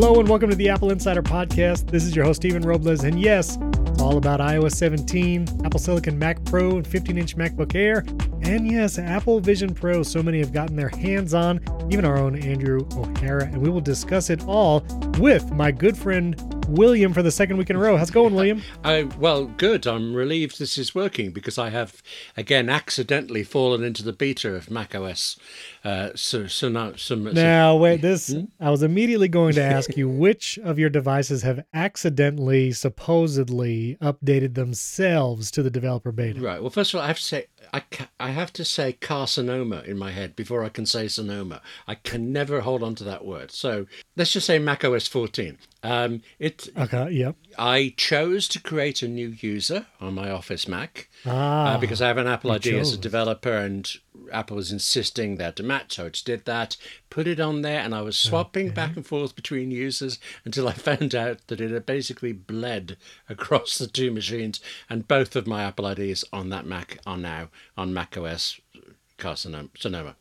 Hello and welcome to the AppleInsider Podcast. This is your host, Stephen Robles. And yes, it's all about iOS 17, Apple Silicon Mac Pro, and 15 inch MacBook Air. And yes, Apple Vision Pro. So many have gotten their hands on, even our own Andrew O'Hara. And we will discuss it all with my good friend William for the second week in a row. How's it going, William? I, well, good. I'm relieved this is working because I have, again, accidentally fallen into the beta of macOS. Uh, so, so now, some. Now, wait, this, hmm? I was immediately going to ask you which of your devices have accidentally, supposedly updated themselves to the developer beta? Right. Well, first of all, I have to say, I, ca- I have to say carcinoma in my head before I can say Sonoma. I can never hold on to that word. So let's just say macOS 14. Um, it. Okay. Yep. I chose to create a new user on my Office Mac ah, uh, because I have an Apple ID chose. as a developer, and Apple was insisting that to match. So I just did that, put it on there, and I was swapping okay. back and forth between users until I found out that it had basically bled across the two machines, and both of my Apple IDs on that Mac are now on macOS Carcinoma. Sonoma.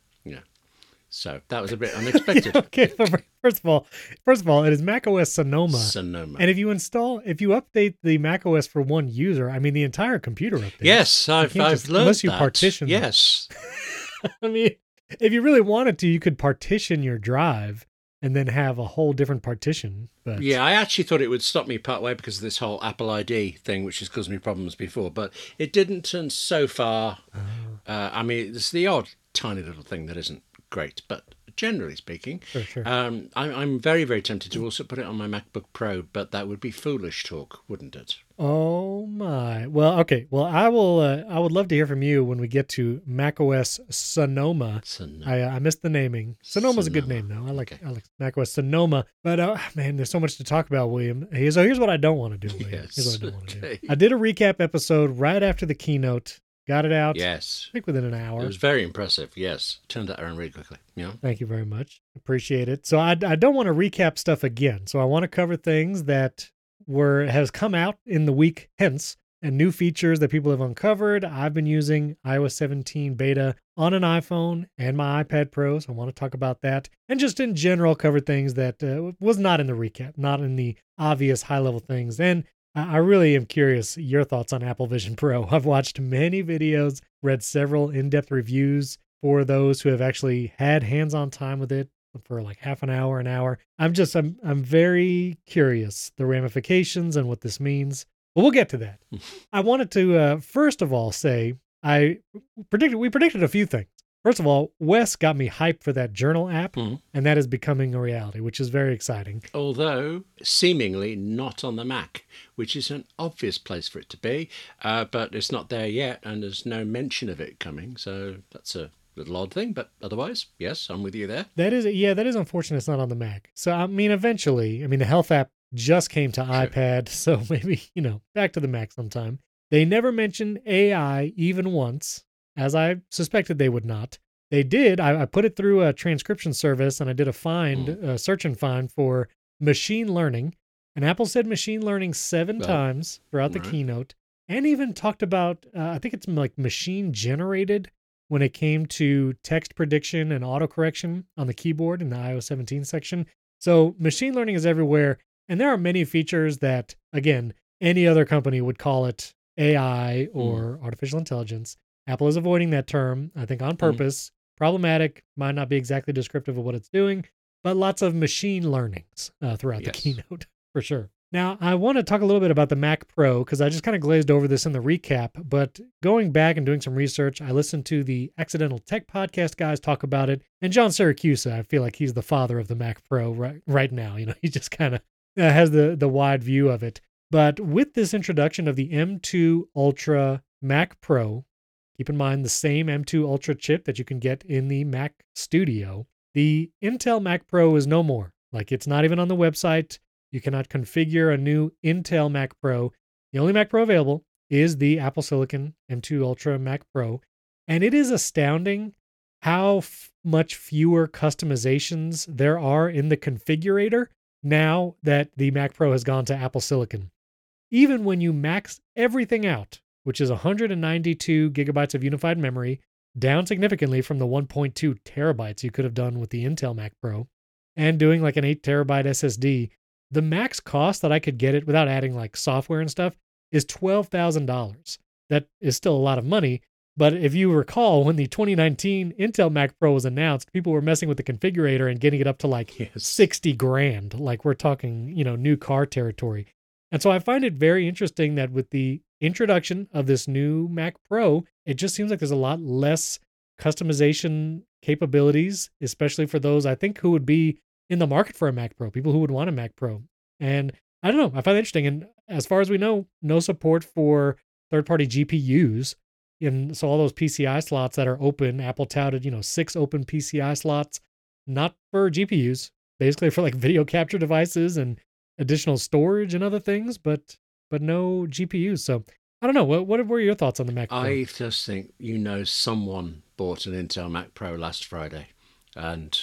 So that was a bit unexpected. okay, first of all, first of all, it is macOS Sonoma. Sonoma. And if you install, if you update the macOS for one user, I mean the entire computer updates. Yes, I've, I've just, learned unless you that. partition. Yes. I mean, if you really wanted to, you could partition your drive and then have a whole different partition. But yeah, I actually thought it would stop me partway because of this whole Apple ID thing, which has caused me problems before. But it didn't, and so far, oh. uh, I mean, it's the odd tiny little thing that isn't great, but generally speaking, sure, sure. Um, I'm, I'm very, very tempted to also put it on my MacBook Pro, but that would be foolish talk, wouldn't it? Oh my! Well, okay. Well, I will. Uh, I would love to hear from you when we get to macOS Sonoma. Sonoma. I, uh, I missed the naming. Sonoma's Sonoma. a good name, though. I like okay. I like macOS Sonoma. But uh, man, there's so much to talk about, William. So here's what I don't want to do. William. Yes. Here's what I don't want to do. I did a recap episode right after the keynote Got it out. Yes. I think within an hour. It was very impressive. Yes. Turned that around really quickly. Yeah. Thank you very much. Appreciate it. So I, I don't want to recap stuff again. So I want to cover things that were has come out in the week hence and new features that people have uncovered. I've been using iOS 17 beta on an iPhone and my iPad Pro, so I want to talk about that. And just in general, cover things that uh, was not in the recap, not in the obvious high level things. And I really am curious your thoughts on Apple Vision Pro. I've watched many videos, read several in depth reviews for those who have actually had hands on time with it for like half an hour, an hour. I'm just, I'm, I'm very curious the ramifications and what this means. But we'll get to that. I wanted to, uh, first of all, say I predicted, we predicted a few things. First of all, Wes got me hyped for that journal app, mm. and that is becoming a reality, which is very exciting. Although seemingly not on the Mac, which is an obvious place for it to be, uh, but it's not there yet, and there's no mention of it coming. So that's a little odd thing, but otherwise, yes, I'm with you there. That is, yeah, that is unfortunate. It's not on the Mac. So I mean, eventually, I mean, the Health app just came to iPad, so maybe you know, back to the Mac sometime. They never mentioned AI even once as I suspected they would not. They did. I, I put it through a transcription service and I did a find, mm. a search and find for machine learning. And Apple said machine learning seven times throughout the right. keynote and even talked about, uh, I think it's like machine generated when it came to text prediction and autocorrection on the keyboard in the iOS 17 section. So machine learning is everywhere. And there are many features that, again, any other company would call it AI or mm. artificial intelligence. Apple is avoiding that term, I think, on mm-hmm. purpose. Mm. Problematic, might not be exactly descriptive of what it's doing, but lots of machine learnings uh, throughout yes. the keynote for sure. Now, I want to talk a little bit about the Mac Pro because I just kind of glazed over this in the recap. But going back and doing some research, I listened to the Accidental Tech podcast guys talk about it. And John Siracusa, I feel like he's the father of the Mac Pro right, right now. You know, he just kind of uh, has the, the wide view of it. But with this introduction of the M2 Ultra Mac Pro, Keep in mind the same M2 Ultra chip that you can get in the Mac Studio. The Intel Mac Pro is no more. Like it's not even on the website. You cannot configure a new Intel Mac Pro. The only Mac Pro available is the Apple Silicon M2 Ultra Mac Pro. And it is astounding how f- much fewer customizations there are in the configurator now that the Mac Pro has gone to Apple Silicon. Even when you max everything out, which is 192 gigabytes of unified memory, down significantly from the 1.2 terabytes you could have done with the Intel Mac Pro. and doing like an eight terabyte SSD, the max cost that I could get it without adding like software and stuff is $12,000. That is still a lot of money. But if you recall, when the 2019 Intel Mac Pro was announced, people were messing with the configurator and getting it up to like yes. 60 grand. Like we're talking, you know, new car territory. And so I find it very interesting that with the introduction of this new Mac Pro, it just seems like there's a lot less customization capabilities, especially for those I think who would be in the market for a Mac Pro, people who would want a Mac Pro. And I don't know, I find it interesting. And as far as we know, no support for third party GPUs. And so all those PCI slots that are open, Apple touted, you know, six open PCI slots, not for GPUs, basically for like video capture devices and additional storage and other things, but but no GPUs. So I don't know. What what were your thoughts on the Mac Pro? I just think you know someone bought an Intel Mac Pro last Friday, and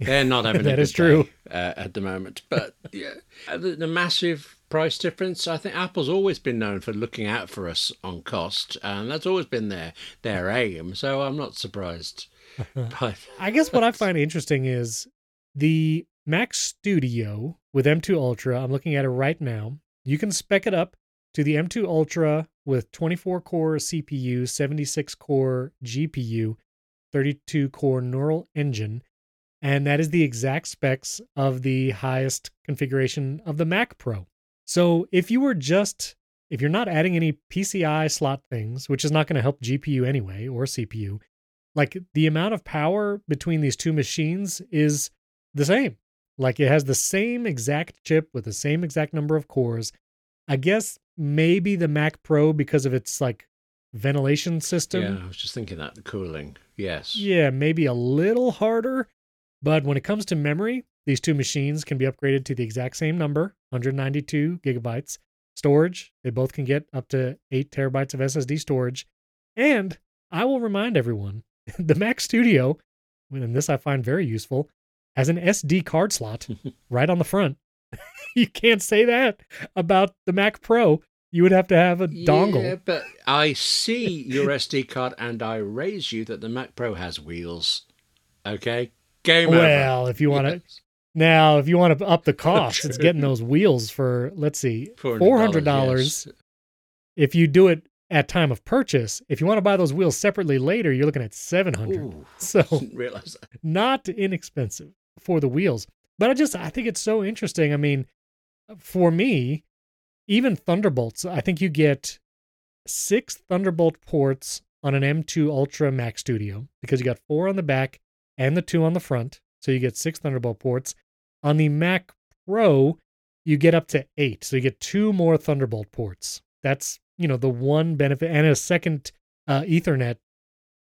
they're not having that is true uh, at the moment. But yeah, the, the, massive price difference. I think Apple's always been known for looking out for us on cost, and that's always been their their aim. So I'm not surprised. but I guess what I find interesting is the Mac Studio with M2 Ultra. I'm looking at it right now. You can spec it up to the M2 Ultra with 24 core CPU, 76 core GPU, 32 core neural engine and that is the exact specs of the highest configuration of the Mac Pro. So if you were just if you're not adding any PCI slot things, which is not going to help GPU anyway or CPU, like the amount of power between these two machines is the same. Like it has the same exact chip with the same exact number of cores. I guess maybe the Mac Pro because of its like ventilation system. Yeah, I was just thinking that the cooling. Yes. Yeah, maybe a little harder, but when it comes to memory, these two machines can be upgraded to the exact same number, 192 gigabytes. Storage, they both can get up to 8 terabytes of SSD storage. And I will remind everyone the Mac Studio, and this I find very useful, has an SD card slot right on the front. you can't say that about the Mac Pro. You would have to have a dongle. But I see your SD card and I raise you that the Mac Pro has wheels. Okay? Game well, over. Well, if you want to. Now, if you want to up the cost, it's getting those wheels for let's see, four hundred dollars. Yes. If you do it at time of purchase, if you want to buy those wheels separately later, you're looking at seven hundred. So realize that. not inexpensive for the wheels. But I just I think it's so interesting. I mean, for me, even Thunderbolts, I think you get six Thunderbolt ports on an M2 Ultra Mac Studio because you got four on the back and the two on the front. So you get six Thunderbolt ports. On the Mac Pro, you get up to eight. So you get two more Thunderbolt ports. That's, you know, the one benefit and a second uh, Ethernet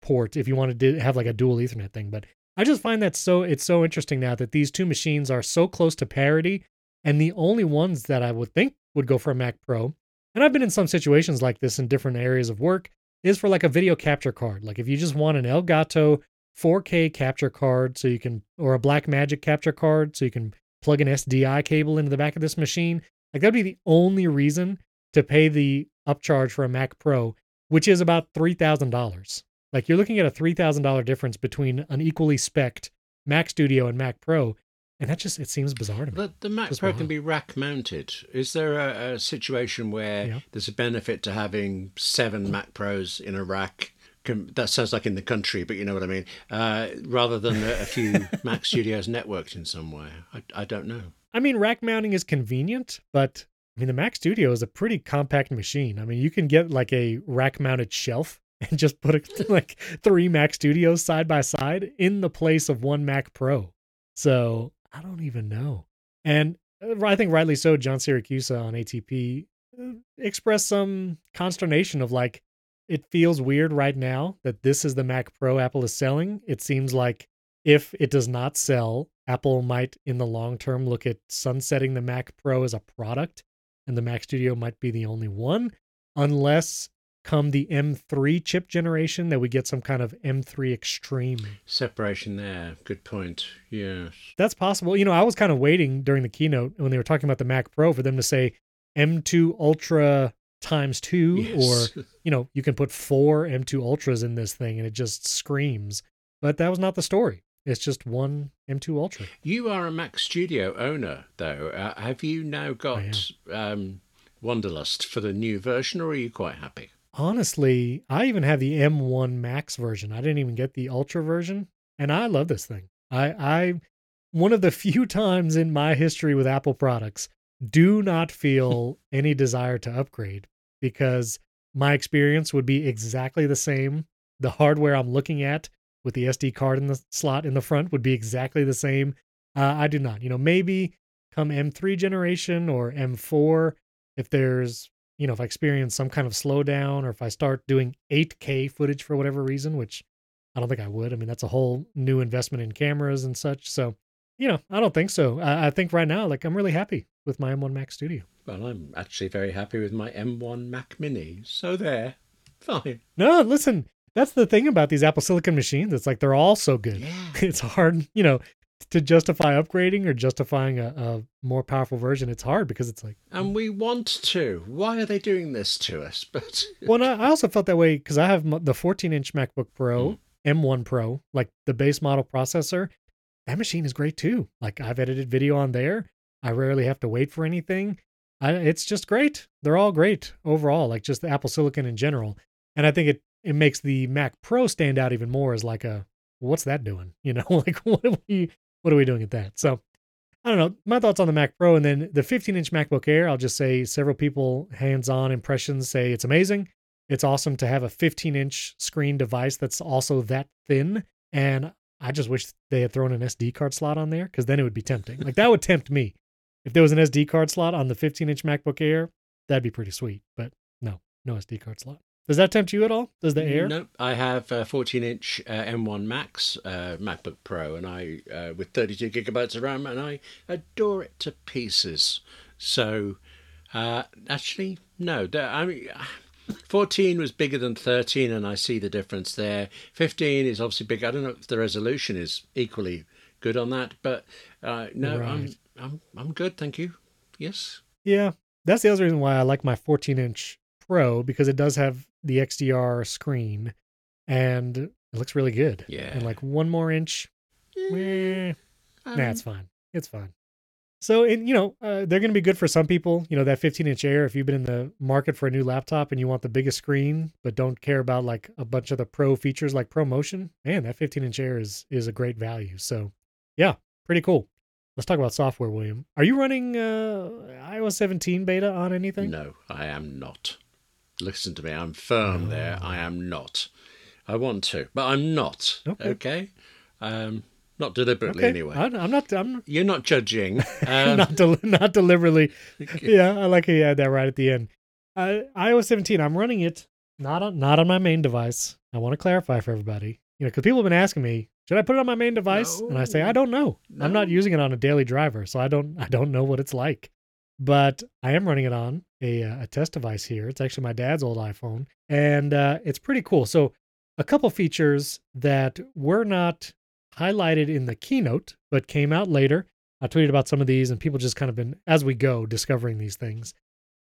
port if you wanted to have like a dual Ethernet thing. But I just find that so, it's so interesting now that these two machines are so close to parity. And the only ones that I would think would go for a Mac Pro, and I've been in some situations like this in different areas of work, is for like a video capture card. Like if you just want an Elgato 4K capture card so you can, or a Blackmagic capture card so you can plug an SDI cable into the back of this machine. Like that'd be the only reason to pay the upcharge for a Mac Pro, which is about $3,000. Like you're looking at a $3,000 difference between an equally specced Mac Studio and Mac Pro. And that just, it seems bizarre to me. But the Mac just Pro wild. can be rack mounted. Is there a, a situation where yeah. there's a benefit to having seven Mac Pros in a rack that sounds like in the country, but you know what I mean. Uh, rather than a, a few Mac Studios networked in some way, I, I don't know. I mean, rack mounting is convenient, but I mean, the Mac Studio is a pretty compact machine. I mean, you can get like a rack mounted shelf and just put like three Mac Studios side by side in the place of one Mac Pro. So I don't even know. And uh, I think rightly so, John Siracusa on ATP uh, expressed some consternation of like, it feels weird right now that this is the Mac Pro Apple is selling. It seems like if it does not sell, Apple might, in the long term, look at sunsetting the Mac Pro as a product, and the Mac Studio might be the only one, unless come the M3 chip generation that we get some kind of M3 Extreme separation there. Good point. Yes, that's possible. You know, I was kind of waiting during the keynote when they were talking about the Mac Pro for them to say M2 Ultra times two, yes. or you know, you can put four M2 Ultras in this thing and it just screams. But that was not the story. It's just one M2 Ultra. You are a Mac Studio owner, though. Uh, have you now got um, Wanderlust for the new version, or are you quite happy? Honestly, I even have the M1 Max version. I didn't even get the Ultra version, and I love this thing. I, I, one of the few times in my history with Apple products, do not feel any desire to upgrade because my experience would be exactly the same. The hardware I'm looking at with the SD card in the slot in the front would be exactly the same. Uh, I do not. You know, maybe come M3 generation or M4, if there's you know, if I experience some kind of slowdown or if I start doing 8K footage for whatever reason, which I don't think I would. I mean, that's a whole new investment in cameras and such. So, you know, I don't think so. I, I think right now, like, I'm really happy with my M1 Mac Studio. Well, I'm actually very happy with my M1 Mac Mini. So there, fine. No, listen, that's the thing about these Apple Silicon machines. It's like they're all so good. Yeah. It's hard, you know, to justify upgrading or justifying a, a, more powerful version, it's hard because it's like. And we want to. Why are they doing this to us? But well, I also felt that way because I have the 14 inch MacBook Pro, mm. M1 Pro, like the base model processor. That machine is great too. Like I've edited video on there. I rarely have to wait for anything. I, it's just great. They're all great overall, like just the Apple Silicon in general. And I think it it makes the Mac Pro stand out even more as like a what's that doing? You know, like what are we what are we doing at that? So I don't know. My thoughts on the Mac Pro and then the 15 inch MacBook Air. I'll just say several people hands on impressions say it's amazing. It's awesome to have a 15 inch screen device that's also that thin. And I just wish they had thrown an SD card slot on there because then it would be tempting. Like that would tempt me. If there was an SD card slot on the 15 inch MacBook Air, that'd be pretty sweet. But no, no SD card slot. Does that tempt you at all? Does the Air? Nope. I have a 14 inch uh, M1 Max uh, MacBook Pro, and I uh, with 32 gigabytes of RAM, and I adore it to pieces. So, uh, actually, no. I mean, 14 was bigger than 13, and I see the difference there. 15 is obviously big. I don't know if the resolution is equally good on that, but uh, no, right. I'm I'm I'm good, thank you. Yes. Yeah, that's the other reason why I like my 14 inch Pro because it does have the XDR screen and it looks really good. Yeah. And like one more inch, eh, um, nah, it's fine. It's fine. So, and you know, uh, they're going to be good for some people. You know, that 15 inch Air, if you've been in the market for a new laptop and you want the biggest screen, but don't care about like a bunch of the pro features like ProMotion, man, that 15 inch Air is is a great value. So, yeah, pretty cool. Let's talk about software, William. Are you running uh, iOS 17 beta on anything? No, I am not. Listen to me. I'm firm there. I am not. I want to, but I'm not. Okay. okay? Um, not deliberately, okay. anyway. I'm not. I'm. You're not judging. Um, not del- not deliberately. yeah, I like how you had that right at the end. Uh, iOS 17. I'm running it not on not on my main device. I want to clarify for everybody. You know, because people have been asking me, should I put it on my main device? No. And I say, I don't know. No. I'm not using it on a daily driver, so I don't. I don't know what it's like but I am running it on a, uh, a test device here. It's actually my dad's old iPhone, and uh, it's pretty cool. So, a couple features that were not highlighted in the keynote, but came out later. I tweeted about some of these, and people just kind of been, as we go, discovering these things.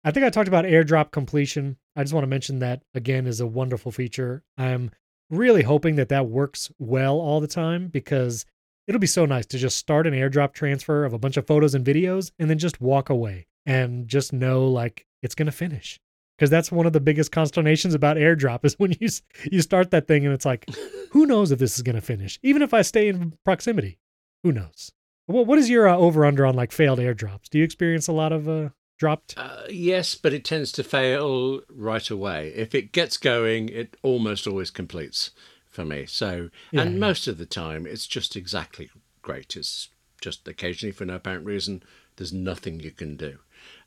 I think I talked about airdrop completion. I just want to mention that again is a wonderful feature. I'm really hoping that that works well all the time because It'll be so nice to just start an airdrop transfer of a bunch of photos and videos and then just walk away and just know like it's going to finish. Because that's one of the biggest consternations about airdrop is when you you start that thing and it's like, who knows if this is going to finish? Even if I stay in proximity, who knows? What what is your uh, over under on like failed airdrops? Do you experience a lot of uh, dropped? Uh, yes, but it tends to fail right away. If it gets going, it almost always completes for me. So, yeah, and yeah. most of the time, it's just exactly great. It's just occasionally, for no apparent reason, there's nothing you can do,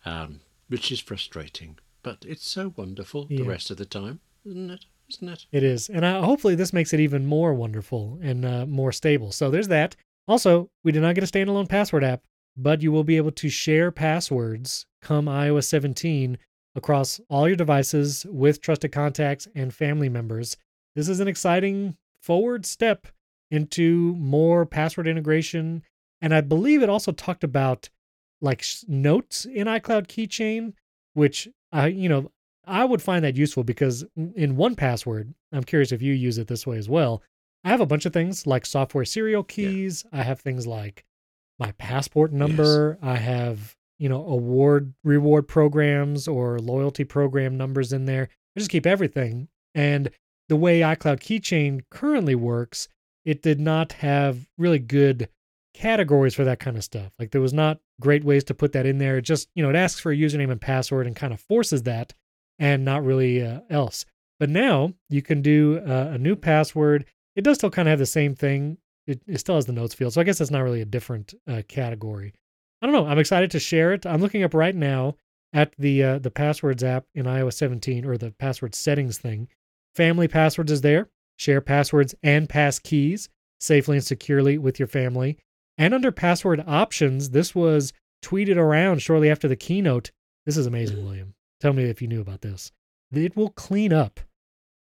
um, which is frustrating. But it's so wonderful yeah. the rest of the time, isn't it? Isn't it? It is, and uh, hopefully this makes it even more wonderful and uh, more stable. So there's that. Also, we did not get a standalone password app, but you will be able to share passwords come iOS 17 across all your devices with trusted contacts and family members this is an exciting forward step into more password integration. And I believe it also talked about like notes in iCloud Keychain, which I, you know, I would find that useful because in 1Password, I'm curious if you use it this way as well. I have a bunch of things like software serial keys. Yeah. I have things like my passport number. Yes. I have, you know, award reward programs or loyalty program numbers in there. I just keep everything. And the way iCloud Keychain currently works, it did not have really good categories for that kind of stuff. Like there was not great ways to put that in there. It just, you know, it asks for a username and password and kind of forces that and not really uh, else. But now you can do uh, a new password. It does still kind of have the same thing. It, it, still has the notes field. So I guess that's not really a different uh, category. I don't know. I'm excited to share it. I'm looking up right now at the uh, the passwords app in iOS 17 or the password settings thing. Family passwords is there. Share passwords and pass keys safely and securely with your family. And under password options, this was tweeted around shortly after the keynote. This is amazing, mm. William. Tell me if you knew about this. It will clean up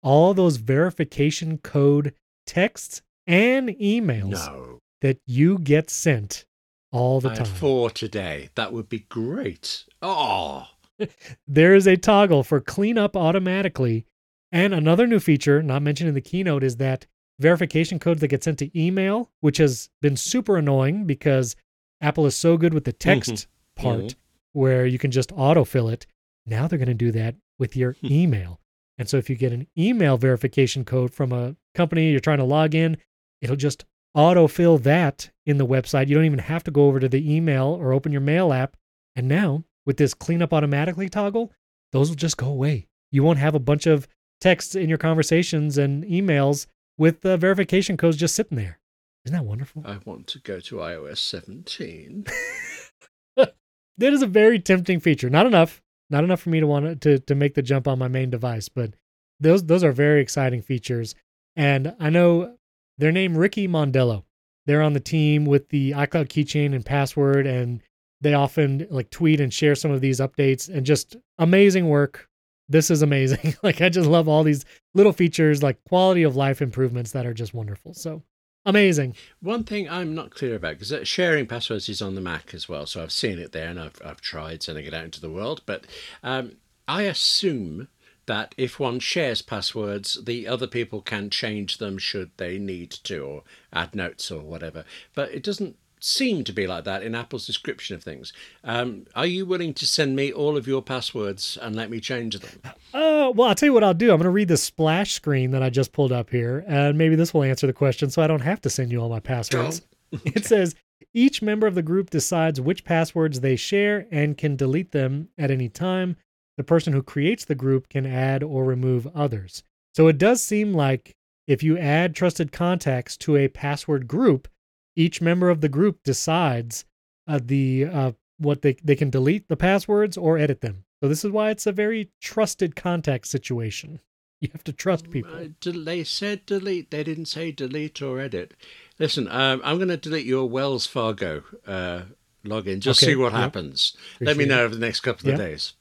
all those verification code texts and emails no. that you get sent all the I time. For today, that would be great. Oh, there is a toggle for clean up automatically. And another new feature, not mentioned in the keynote, is that verification codes that get sent to email, which has been super annoying because Apple is so good with the text mm-hmm. part mm-hmm. where you can just autofill it. Now they're going to do that with your hmm. email. And so if you get an email verification code from a company you're trying to log in, it'll just autofill that in the website. You don't even have to go over to the email or open your mail app. And now with this cleanup automatically toggle, those will just go away. You won't have a bunch of texts in your conversations and emails with the verification codes just sitting there. Isn't that wonderful? I want to go to iOS 17. that is a very tempting feature. Not enough. Not enough for me to want to, to make the jump on my main device, but those those are very exciting features. And I know their name Ricky Mondello. They're on the team with the iCloud keychain and password, and they often like tweet and share some of these updates and just amazing work this is amazing. like I just love all these little features, like quality of life improvements that are just wonderful. So amazing. One thing I'm not clear about because uh, sharing passwords is on the Mac as well, so I've seen it there and I've I've tried sending it out into the world. But um, I assume that if one shares passwords, the other people can change them should they need to, or add notes or whatever. But it doesn't seem to be like that in Apple's description of things. Um, are you willing to send me all of your passwords and let me change them? Uh, well, I'll tell you what I'll do. I'm going to read the splash screen that I just pulled up here, and maybe this will answer the question so I don't have to send you all my passwords. Oh, okay. It says each member of the group decides which passwords they share and can delete them at any time. The person who creates the group can add or remove others. So it does seem like if you add trusted contacts to a password group, each member of the group decides uh, the uh, what they they can delete the passwords or edit them. So this is why it's a very trusted contact situation. You have to trust mm, people. Uh, they said delete. They didn't say delete or edit. Listen, um, I'm going to delete your Wells Fargo uh, login. Just okay, see what happens. Let me know over the next couple of days.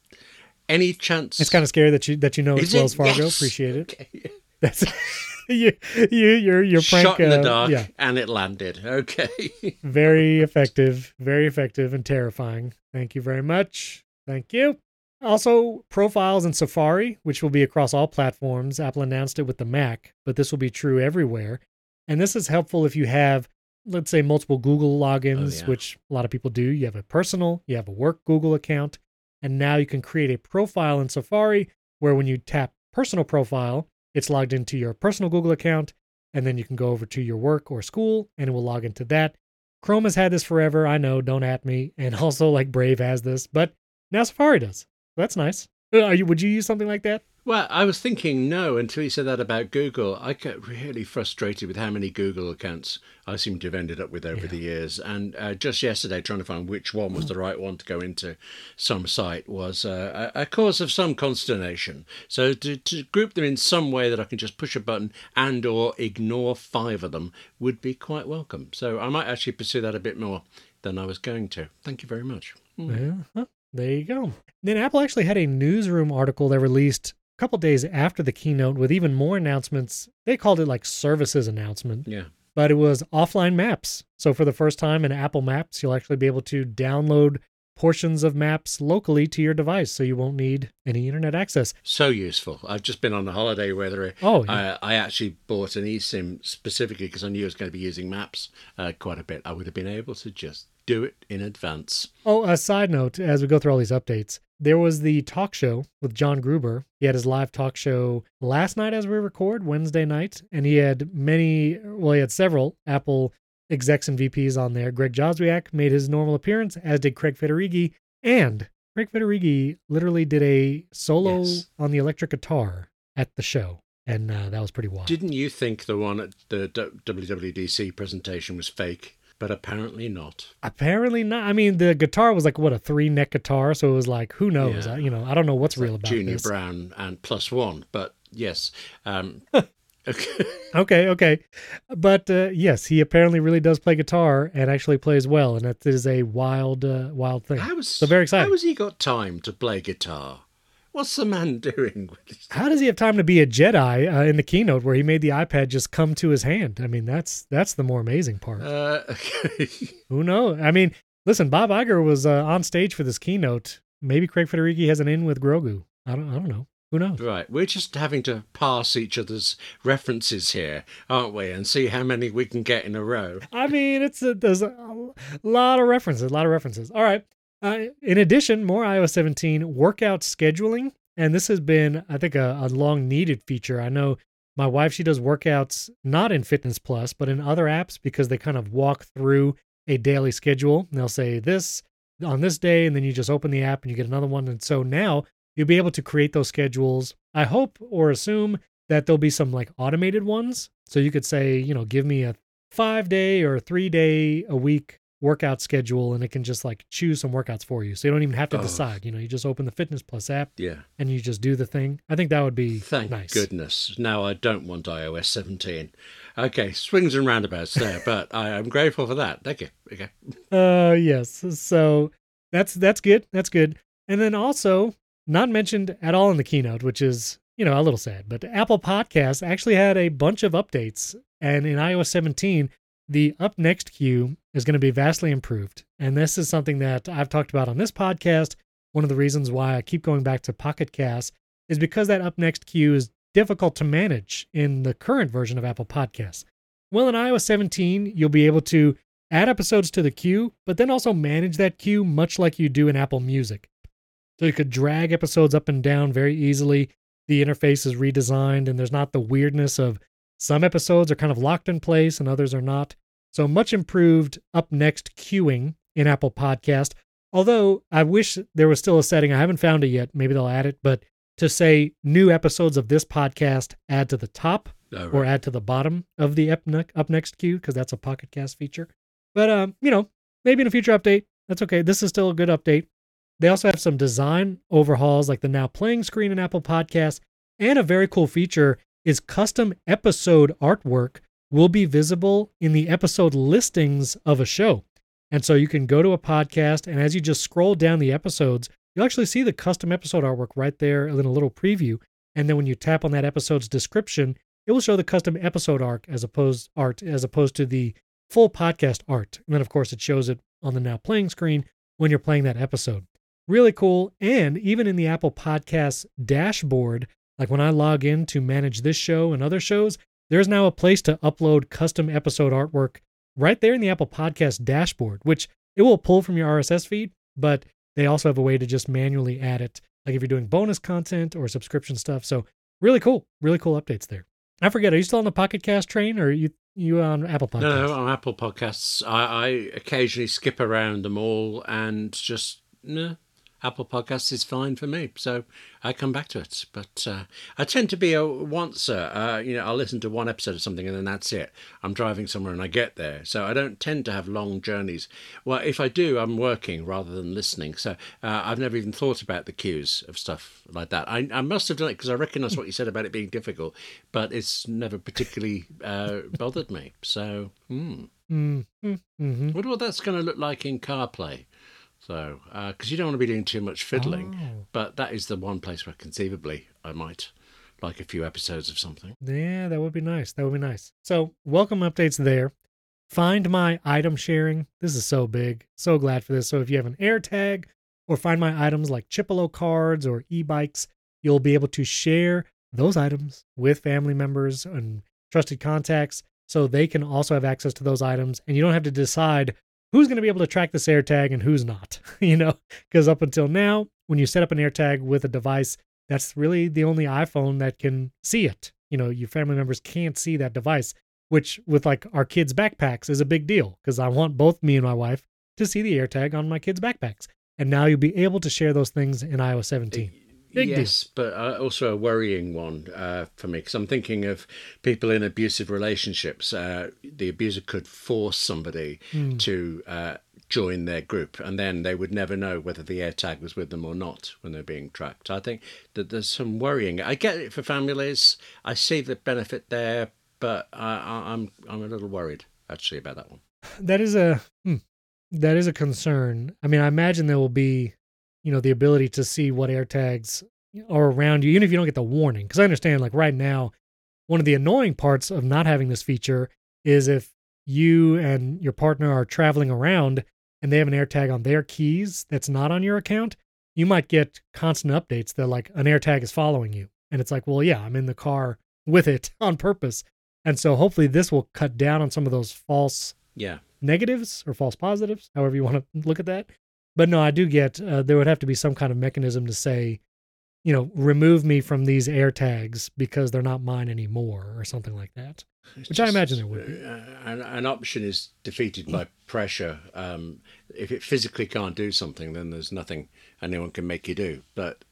Any chance? It's kind of scary that you that you know it's Wells Fargo. Yes. Appreciate it. Okay. That's you, you, your your prank. Shot in the uh, dark, yeah. and it landed. Okay. very effective, very effective, and terrifying. Thank you very much. Thank you. Also, profiles in Safari, which will be across all platforms. Apple announced it with the Mac, but this will be true everywhere. And this is helpful if you have, let's say, multiple Google logins, oh, yeah. which a lot of people do. You have a personal, you have a work Google account, and now you can create a profile in Safari where when you tap personal profile, it's logged into your personal Google account, and then you can go over to your work or school and it will log into that. Chrome has had this forever. I know, don't at me. And also, like Brave has this, but now Safari does. That's nice. Uh, you? Would you use something like that? Well, I was thinking no until you said that about Google. I get really frustrated with how many Google accounts I seem to have ended up with over yeah. the years. And uh, just yesterday, trying to find which one was the right one to go into some site was uh, a cause of some consternation. So to, to group them in some way that I can just push a button and or ignore five of them would be quite welcome. So I might actually pursue that a bit more than I was going to. Thank you very much. Mm. Yeah, there you go. Then Apple actually had a newsroom article that released couple days after the keynote with even more announcements. They called it like services announcement. Yeah. But it was offline maps. So for the first time in Apple Maps, you'll actually be able to download portions of maps locally to your device so you won't need any internet access. So useful. I've just been on a holiday where oh, yeah. I, I, actually bought an eSIM specifically because I knew I was going to be using maps uh, quite a bit. I would have been able to just do it in advance. Oh, a side note as we go through all these updates, there was the talk show with John Gruber. He had his live talk show last night as we record, Wednesday night, and he had many, well, he had several Apple execs and VPs on there. Greg Joswiak made his normal appearance, as did Craig Federighi. And Craig Federighi literally did a solo yes. on the electric guitar at the show. And uh, that was pretty wild. Didn't you think the one at the WWDC presentation was fake? But apparently not. Apparently not. I mean, the guitar was like what a three neck guitar, so it was like, who knows? Yeah. I, you know, I don't know what's it's real like about Junior this. Brown and plus one, but yes. Um, Okay. okay, okay. But uh, yes, he apparently really does play guitar and actually plays well, and that is a wild, uh, wild thing. How was, so very excited. How has he got time to play guitar? What's the man doing? How does he have time to be a Jedi uh, in the keynote where he made the iPad just come to his hand? I mean, that's that's the more amazing part. Uh, okay. Who knows? I mean, listen, Bob Iger was uh, on stage for this keynote. Maybe Craig Federighi has an in with Grogu. I don't. I don't know. Who knows? Right. We're just having to pass each other's references here, aren't we? And see how many we can get in a row. I mean, it's a, there's a lot of references, a lot of references. All right. Uh, in addition, more iOS 17 workout scheduling. And this has been, I think, a, a long needed feature. I know my wife, she does workouts not in Fitness Plus, but in other apps because they kind of walk through a daily schedule. And they'll say this on this day, and then you just open the app and you get another one. And so now you'll be able to create those schedules. I hope or assume that there'll be some like automated ones. So you could say, you know, give me a five day or three day a week workout schedule and it can just like choose some workouts for you. So you don't even have to oh. decide. You know, you just open the Fitness Plus app yeah. and you just do the thing. I think that would be Thank nice. goodness. Now I don't want iOS 17. Okay, swings and roundabouts there, but I am grateful for that. Thank you. Okay. Uh yes. So that's that's good. That's good. And then also not mentioned at all in the keynote, which is, you know, a little sad. But Apple Podcasts actually had a bunch of updates. And in iOS 17, the up next queue is going to be vastly improved. And this is something that I've talked about on this podcast. One of the reasons why I keep going back to Pocket Cast is because that up next queue is difficult to manage in the current version of Apple Podcasts. Well, in iOS 17, you'll be able to add episodes to the queue, but then also manage that queue much like you do in Apple Music. So you could drag episodes up and down very easily. The interface is redesigned, and there's not the weirdness of some episodes are kind of locked in place and others are not. So much improved up next queuing in Apple Podcast. Although I wish there was still a setting, I haven't found it yet. Maybe they'll add it, but to say new episodes of this podcast add to the top oh, right. or add to the bottom of the up, up next queue because that's a Pocket Cast feature. But um, you know, maybe in a future update, that's okay. This is still a good update. They also have some design overhauls like the now playing screen in Apple Podcasts. And a very cool feature is custom episode artwork will be visible in the episode listings of a show. And so you can go to a podcast, and as you just scroll down the episodes, you'll actually see the custom episode artwork right there in a little preview. And then when you tap on that episode's description, it will show the custom episode art as opposed art as opposed to the full podcast art. And then of course it shows it on the now playing screen when you're playing that episode. Really cool. And even in the Apple Podcasts dashboard, like when I log in to manage this show and other shows, there's now a place to upload custom episode artwork right there in the Apple Podcast dashboard, which it will pull from your RSS feed, but they also have a way to just manually add it, like if you're doing bonus content or subscription stuff. So really cool, really cool updates there. I forget, are you still on the Pocket Cast train or are you you on Apple Podcasts? No, no, on Apple Podcasts. I, I occasionally skip around them all and just no, Apple Podcasts is fine for me, so I come back to it. But uh, I tend to be a oncer. Uh, you know, I'll listen to one episode of something and then that's it. I'm driving somewhere and I get there, so I don't tend to have long journeys. Well, if I do, I'm working rather than listening. So uh, I've never even thought about the queues of stuff like that. I, I must have done it because I recognise what you said about it being difficult, but it's never particularly uh, bothered me. So, hmm. Mm-hmm. Mm-hmm. Wonder what that's going to look like in CarPlay. So, because uh, you don't want to be doing too much fiddling, oh. but that is the one place where conceivably I might like a few episodes of something. Yeah, that would be nice. That would be nice. So, welcome updates there. Find My item sharing. This is so big. So glad for this. So if you have an AirTag or Find My items like Chipolo cards or e-bikes, you'll be able to share those items with family members and trusted contacts so they can also have access to those items and you don't have to decide who's going to be able to track this AirTag and who's not, you know, because up until now, when you set up an AirTag with a device, that's really the only iPhone that can see it. You know, your family members can't see that device, which with like our kids' backpacks is a big deal because I want both me and my wife to see the AirTag on my kids' backpacks. And now you'll be able to share those things in iOS 17. Big yes, deal. but uh, also a worrying one uh, for me because I'm thinking of people in abusive relationships. Uh, the abuser could force somebody mm. to uh, join their group, and then they would never know whether the AirTag was with them or not when they're being tracked. I think that there's some worrying. I get it for families. I see the benefit there, but I, am I'm, I'm a little worried actually about that one. That is a hmm, that is a concern. I mean, I imagine there will be you know the ability to see what AirTags are around you, even if you don't get the warning. Because I understand, like right now, one of the annoying parts of not having this feature is if you and your partner are traveling around and they have an AirTag on their keys that's not on your account, you might get constant updates that like an AirTag is following you. And it's like, well, yeah, I'm in the car with it on purpose. And so hopefully this will cut down on some of those false yeah negatives or false positives, however you want to look at that. But no, I do get uh, there would have to be some kind of mechanism to say, you know, remove me from these air tags because they're not mine anymore or something like that. Which just, I imagine there would be. Uh, an, an, option is defeated by pressure. Um, if it physically can't do something, then there's nothing anyone can make you do. But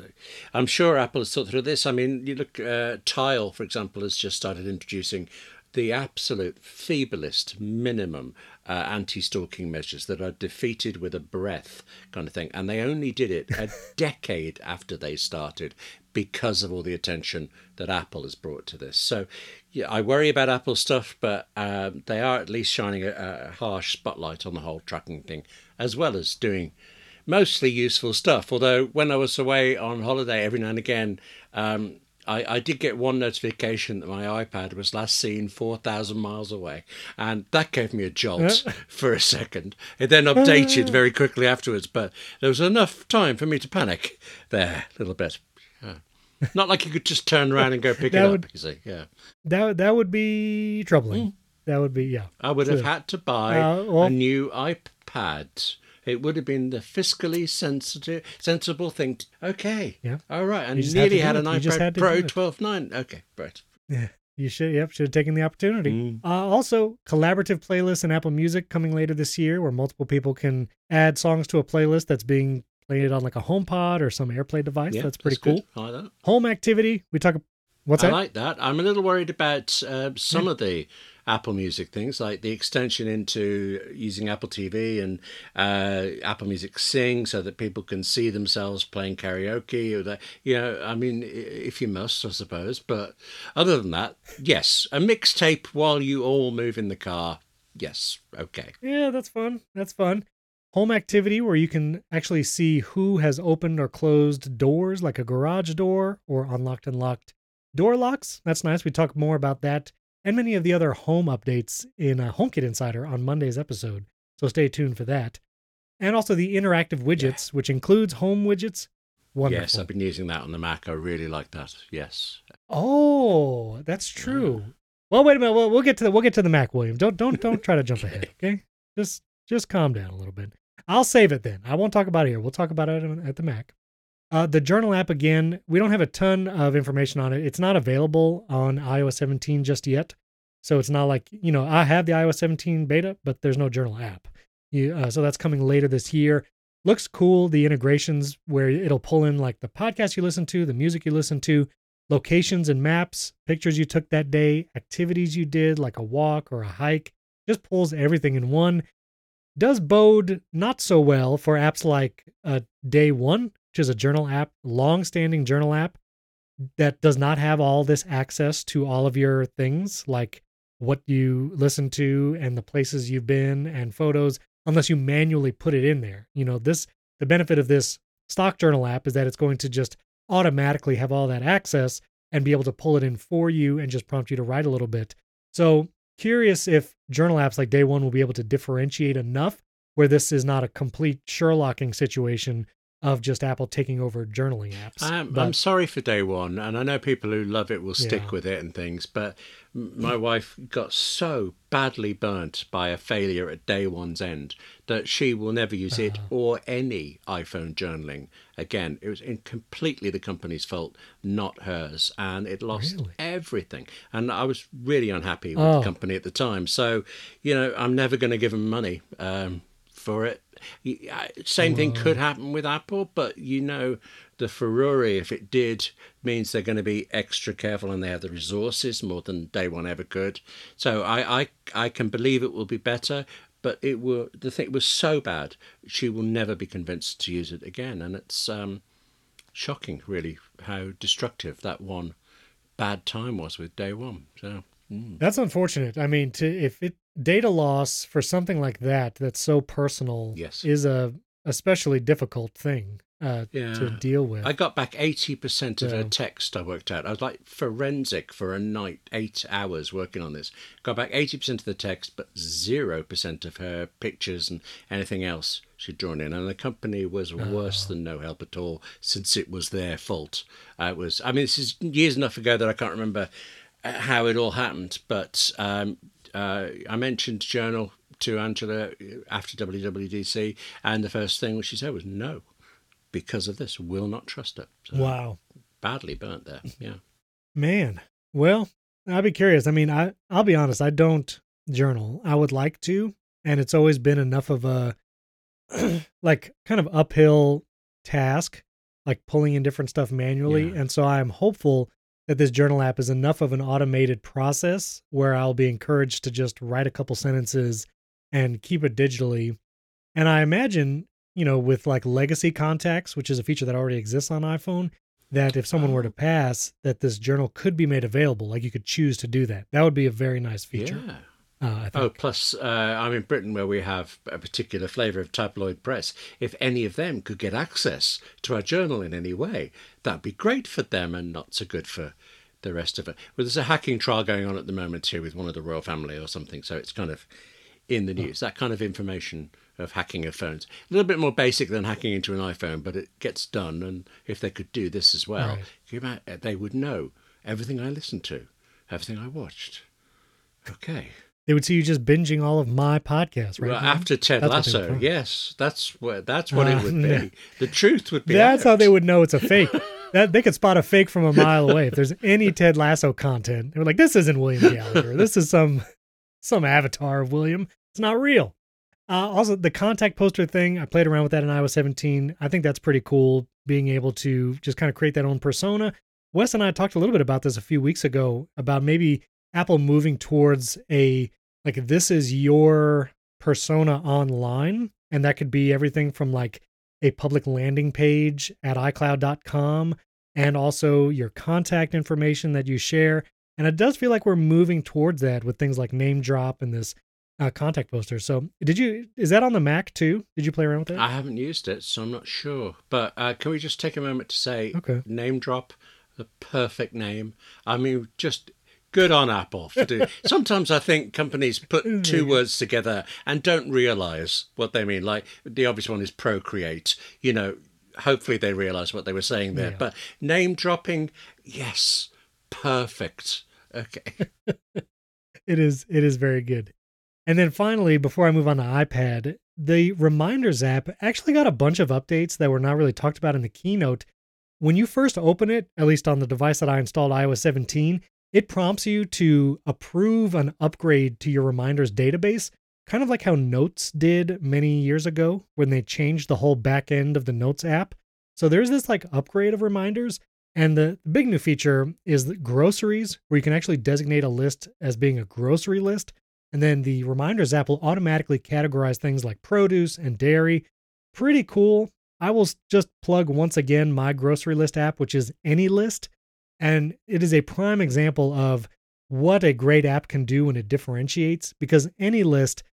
I'm sure Apple has thought through this. I mean, you look, uh, Tile, for example, has just started introducing the absolute feeblest minimum uh, anti stalking measures that are defeated with a breath, kind of thing. And they only did it a decade after they started because of all the attention that Apple has brought to this. So, yeah, I worry about Apple stuff, but um, they are at least shining a, a harsh spotlight on the whole tracking thing, as well as doing mostly useful stuff. Although, when I was away on holiday, every now and again, um, I, I did get one notification that my iPad was last seen 4,000 miles away. And that gave me a jolt yeah. for a second. It then updated very quickly afterwards, but there was enough time for me to panic there a little bit. Yeah. Not like you could just turn around and go pick it would, up, you see. Yeah. That, that would be troubling. Mm. That would be, yeah. I would have had to buy uh, well, a new iPad it would have been the fiscally sensitive, sensible thing. To, okay. Yeah. All right. And you nearly had, had an iPad Pro 12.9. Okay. Right. Yeah. You should, yep, should have taken the opportunity. Mm. Uh, also, collaborative playlists in Apple Music coming later this year, where multiple people can add songs to a playlist that's being played on like a HomePod or some AirPlay device. Yeah, that's pretty that's cool. I like that. Home activity. We talk. What's I that? like that. I'm a little worried about uh, some yeah. of the Apple Music things, like the extension into using Apple TV and uh, Apple Music Sing, so that people can see themselves playing karaoke. Or that, you know, I mean, if you must, I suppose. But other than that, yes, a mixtape while you all move in the car. Yes, okay. Yeah, that's fun. That's fun. Home activity where you can actually see who has opened or closed doors, like a garage door or unlocked and locked door locks. That's nice. We talk more about that and many of the other home updates in uh, HomeKit Insider on Monday's episode. So stay tuned for that. And also the interactive widgets, yeah. which includes home widgets. Wonderful. Yes, I've been using that on the Mac. I really like that. Yes. Oh, that's true. Yeah. Well, wait a minute. We'll, we'll get to the we'll get to the Mac, William. Don't don't don't try to jump okay. ahead. Okay, just just calm down a little bit. I'll save it then. I won't talk about it here. We'll talk about it at the Mac. Uh, the journal app again, we don't have a ton of information on it. It's not available on iOS 17 just yet, so it's not like you know I have the iOS 17 beta, but there's no journal app. You, uh, so that's coming later this year. Looks cool. The integrations where it'll pull in like the podcast you listen to, the music you listen to, locations and maps, pictures you took that day, activities you did like a walk or a hike. Just pulls everything in one. Does bode not so well for apps like uh, Day One which is a journal app, long-standing journal app that does not have all this access to all of your things like what you listen to and the places you've been and photos unless you manually put it in there. You know, this the benefit of this stock journal app is that it's going to just automatically have all that access and be able to pull it in for you and just prompt you to write a little bit. So curious if journal apps like Day One will be able to differentiate enough where this is not a complete Sherlocking situation of just Apple taking over journaling apps. I'm, but, I'm sorry for day one, and I know people who love it will stick yeah. with it and things, but my wife got so badly burnt by a failure at day one's end that she will never use it uh, or any iPhone journaling again. It was completely the company's fault, not hers, and it lost really? everything. And I was really unhappy with oh. the company at the time. So, you know, I'm never going to give them money um, for it same thing could happen with Apple, but you know the Ferrari, if it did, means they're going to be extra careful and they have the resources more than day one ever could. So I, I, I can believe it will be better, but it will. The thing was so bad, she will never be convinced to use it again, and it's um, shocking, really, how destructive that one bad time was with day one. So. Mm. That's unfortunate. I mean, to if it data loss for something like that that's so personal yes. is a especially difficult thing uh, yeah. to deal with. I got back 80% of yeah. a text I worked out. I was like forensic for a night, eight hours working on this. Got back 80% of the text, but 0% of her pictures and anything else she'd drawn in. And the company was worse oh. than no help at all since it was their fault. It was, I mean, this is years enough ago that I can't remember uh, how it all happened, but um, uh, I mentioned Journal to Angela after WWDC, and the first thing she said was no, because of this, will not trust it. So wow, badly burnt there. Yeah, man. Well, I'll be curious. I mean, I I'll be honest. I don't journal. I would like to, and it's always been enough of a like kind of uphill task, like pulling in different stuff manually. Yeah. And so I'm hopeful that this journal app is enough of an automated process where I'll be encouraged to just write a couple sentences and keep it digitally. And I imagine, you know, with like legacy contacts, which is a feature that already exists on iPhone, that if someone were to oh. pass, that this journal could be made available. Like you could choose to do that. That would be a very nice feature. Yeah. Uh, oh, plus, uh, I'm in Britain where we have a particular flavour of tabloid press. If any of them could get access to our journal in any way, that'd be great for them and not so good for the rest of it. Well, there's a hacking trial going on at the moment here with one of the royal family or something, so it's kind of in the news. Oh. That kind of information of hacking of phones. A little bit more basic than hacking into an iPhone, but it gets done. And if they could do this as well, right. they would know everything I listened to, everything I watched. Okay. They would see you just binging all of my podcasts, right? Well, after Ted that's Lasso, yes, that's what that's what uh, it would be. The truth would be. That's out. how they would know it's a fake. that they could spot a fake from a mile away. If there's any Ted Lasso content, they're like, "This isn't William Gallagher. This is some some avatar of William. It's not real." Uh, also, the contact poster thing, I played around with that in iOS 17. I think that's pretty cool, being able to just kind of create that own persona. Wes and I talked a little bit about this a few weeks ago about maybe Apple moving towards a like this is your persona online and that could be everything from like a public landing page at iCloud.com and also your contact information that you share. And it does feel like we're moving towards that with things like NameDrop and this uh, contact poster. So, did you is that on the Mac too? Did you play around with it? I haven't used it, so I'm not sure. But uh, can we just take a moment to say, okay. NameDrop, the perfect name. I mean, just good on Apple for doing. Sometimes I think companies put two words together and don't realize what they mean. Like the obvious one is Procreate. You know, hopefully they realize what they were saying there. Yeah. But name dropping, yes, perfect. Okay. it is. It is very good. And then finally, before I move on to iPad, the Reminders app actually got a bunch of updates that were not really talked about in the keynote. When you first open it, at least on the device that I installed iOS 17, it prompts you to approve an upgrade to your reminders database, kind of like how Notes did many years ago when they changed the whole back end of the Notes app. So there's this like upgrade of reminders. And the big new feature is the groceries, where you can actually designate a list as being a grocery list. And then the reminders app will automatically categorize things like produce and dairy. Pretty cool. I will just plug once again my grocery list app, which is AnyList. And it is a prime example of what a great app can do when it differentiates because AnyList,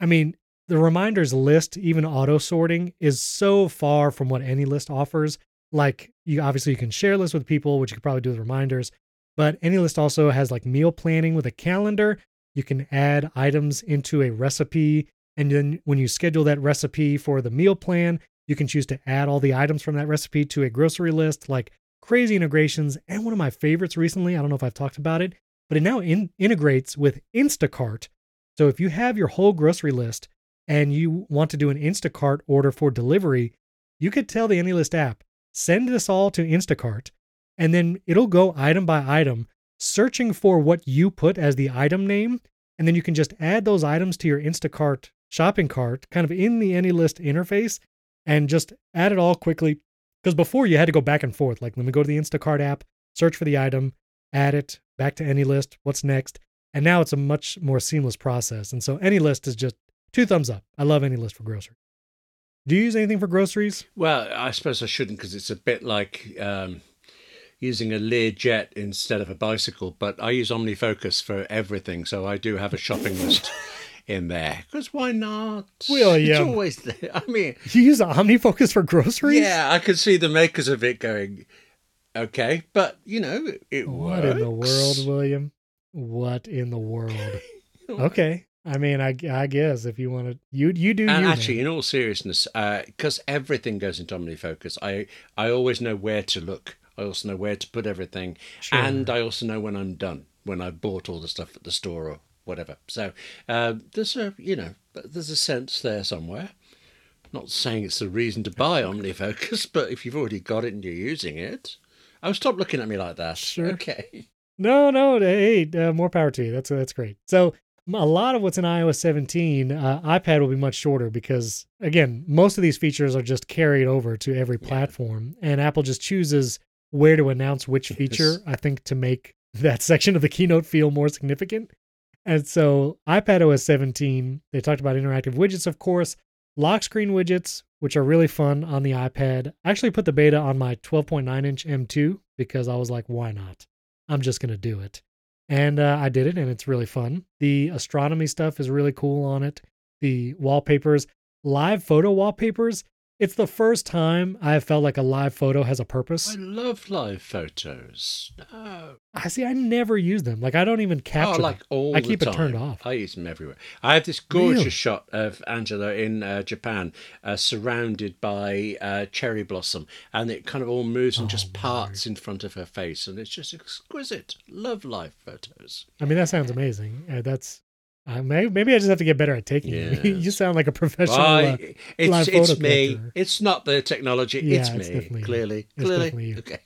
I mean, the reminders list, even auto sorting, is so far from what AnyList offers. Like you obviously you can share lists with people, which you could probably do with reminders, but AnyList also has like meal planning with a calendar. You can add items into a recipe. And then when you schedule that recipe for the meal plan, you can choose to add all the items from that recipe to a grocery list, like crazy integrations. And one of my favorites recently, I don't know if I've talked about it, but it now in- integrates with Instacart. So if you have your whole grocery list and you want to do an Instacart order for delivery, you could tell the AnyList app, send this all to Instacart, and then it'll go item by item, searching for what you put as the item name. And then you can just add those items to your Instacart shopping cart, kind of in the AnyList interface, and just add it all quickly. Because before you had to go back and forth, like let me go to the Instacart app, search for the item, add it back to AnyList, what's next? And now it's a much more seamless process. And so AnyList is just two thumbs up. I love AnyList for groceries. Do you use anything for groceries? Well, I suppose I shouldn't because it's a bit like um, using a Learjet instead of a bicycle. But I use OmniFocus for everything, so I do have a shopping list in there. Because why not? William. It's always there. I mean, you use OmniFocus for groceries? Yeah, I could see the makers of it going, okay, but you know, it what works. in the world, William? What in the world? okay. I mean, I, I guess if you want to, you you do. And you, actually, man. in all seriousness, because uh, everything goes into OmniFocus, I I always know where to look. I also know where to put everything, sure. and I also know when I'm done, when I've bought all the stuff at the store or whatever. So uh, there's a you know there's a sense there somewhere. Not saying it's the reason to buy OmniFocus, but if you've already got it and you're using it, oh, stop looking at me like that. Sure. Okay. No, no. Hey, uh, more power to you. That's that's great. So a lot of what's in iOS 17, uh, iPad will be much shorter because again, most of these features are just carried over to every platform, yeah. and Apple just chooses where to announce which feature. Yes. I think to make that section of the keynote feel more significant. And so, iPad OS 17, they talked about interactive widgets, of course, lock screen widgets, which are really fun on the iPad. I actually put the beta on my 12.9 inch M2 because I was like, why not? I'm just going to do it. And uh, I did it, and it's really fun. The astronomy stuff is really cool on it. The wallpapers, live photo wallpapers, it's the first time I have felt like a live photo has a purpose. I love live photos. No. I see. I never use them. Like I don't even capture. Oh, like them. all I keep it time. turned off. I use them everywhere. I have this gorgeous Really? shot of Angela in uh, Japan, uh, surrounded by uh, cherry blossom, and it kind of all moves and Oh, just parts in front of her face, and it's just exquisite. Love live photos. I mean, that sounds amazing. Uh, that's uh, maybe, maybe I just have to get better at taking them. you sound like a professional. Uh, it's it's me. collector. It's not the technology. Yeah, it's it's me. definitely you. clearly, It's clearly. definitely you. Okay.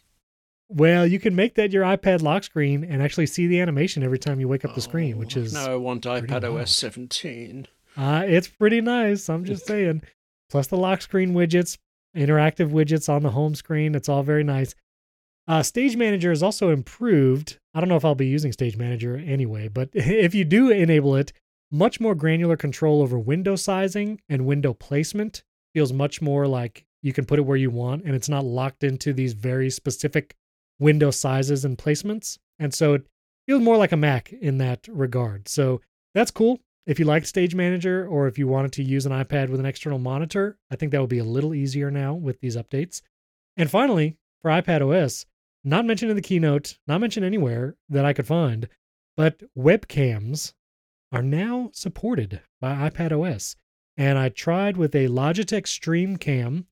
well, you can make that your iPad lock screen and actually see the animation every time you wake up the screen, which Oh, is no. I want iPad wild. OS 17. Uh, it's pretty nice. I'm just saying. Plus the lock screen widgets, interactive widgets on the home screen. It's all very nice. Uh, Stage Manager is also improved. I don't know if I'll be using Stage Manager anyway, but if you do enable it, much more granular control over window sizing and window placement. Feels much more like you can put it where you want and it's not locked into these very specific window sizes and placements. And so it feels more like a Mac in that regard. So that's cool. If you like Stage Manager or if you wanted to use an iPad with an external monitor, I think that would be a little easier now with these updates. And finally, for iPad OS, not mentioned in the keynote, not mentioned anywhere that I could find, but webcams are now supported by iPad OS. And I tried with a Logitech Stream Cam,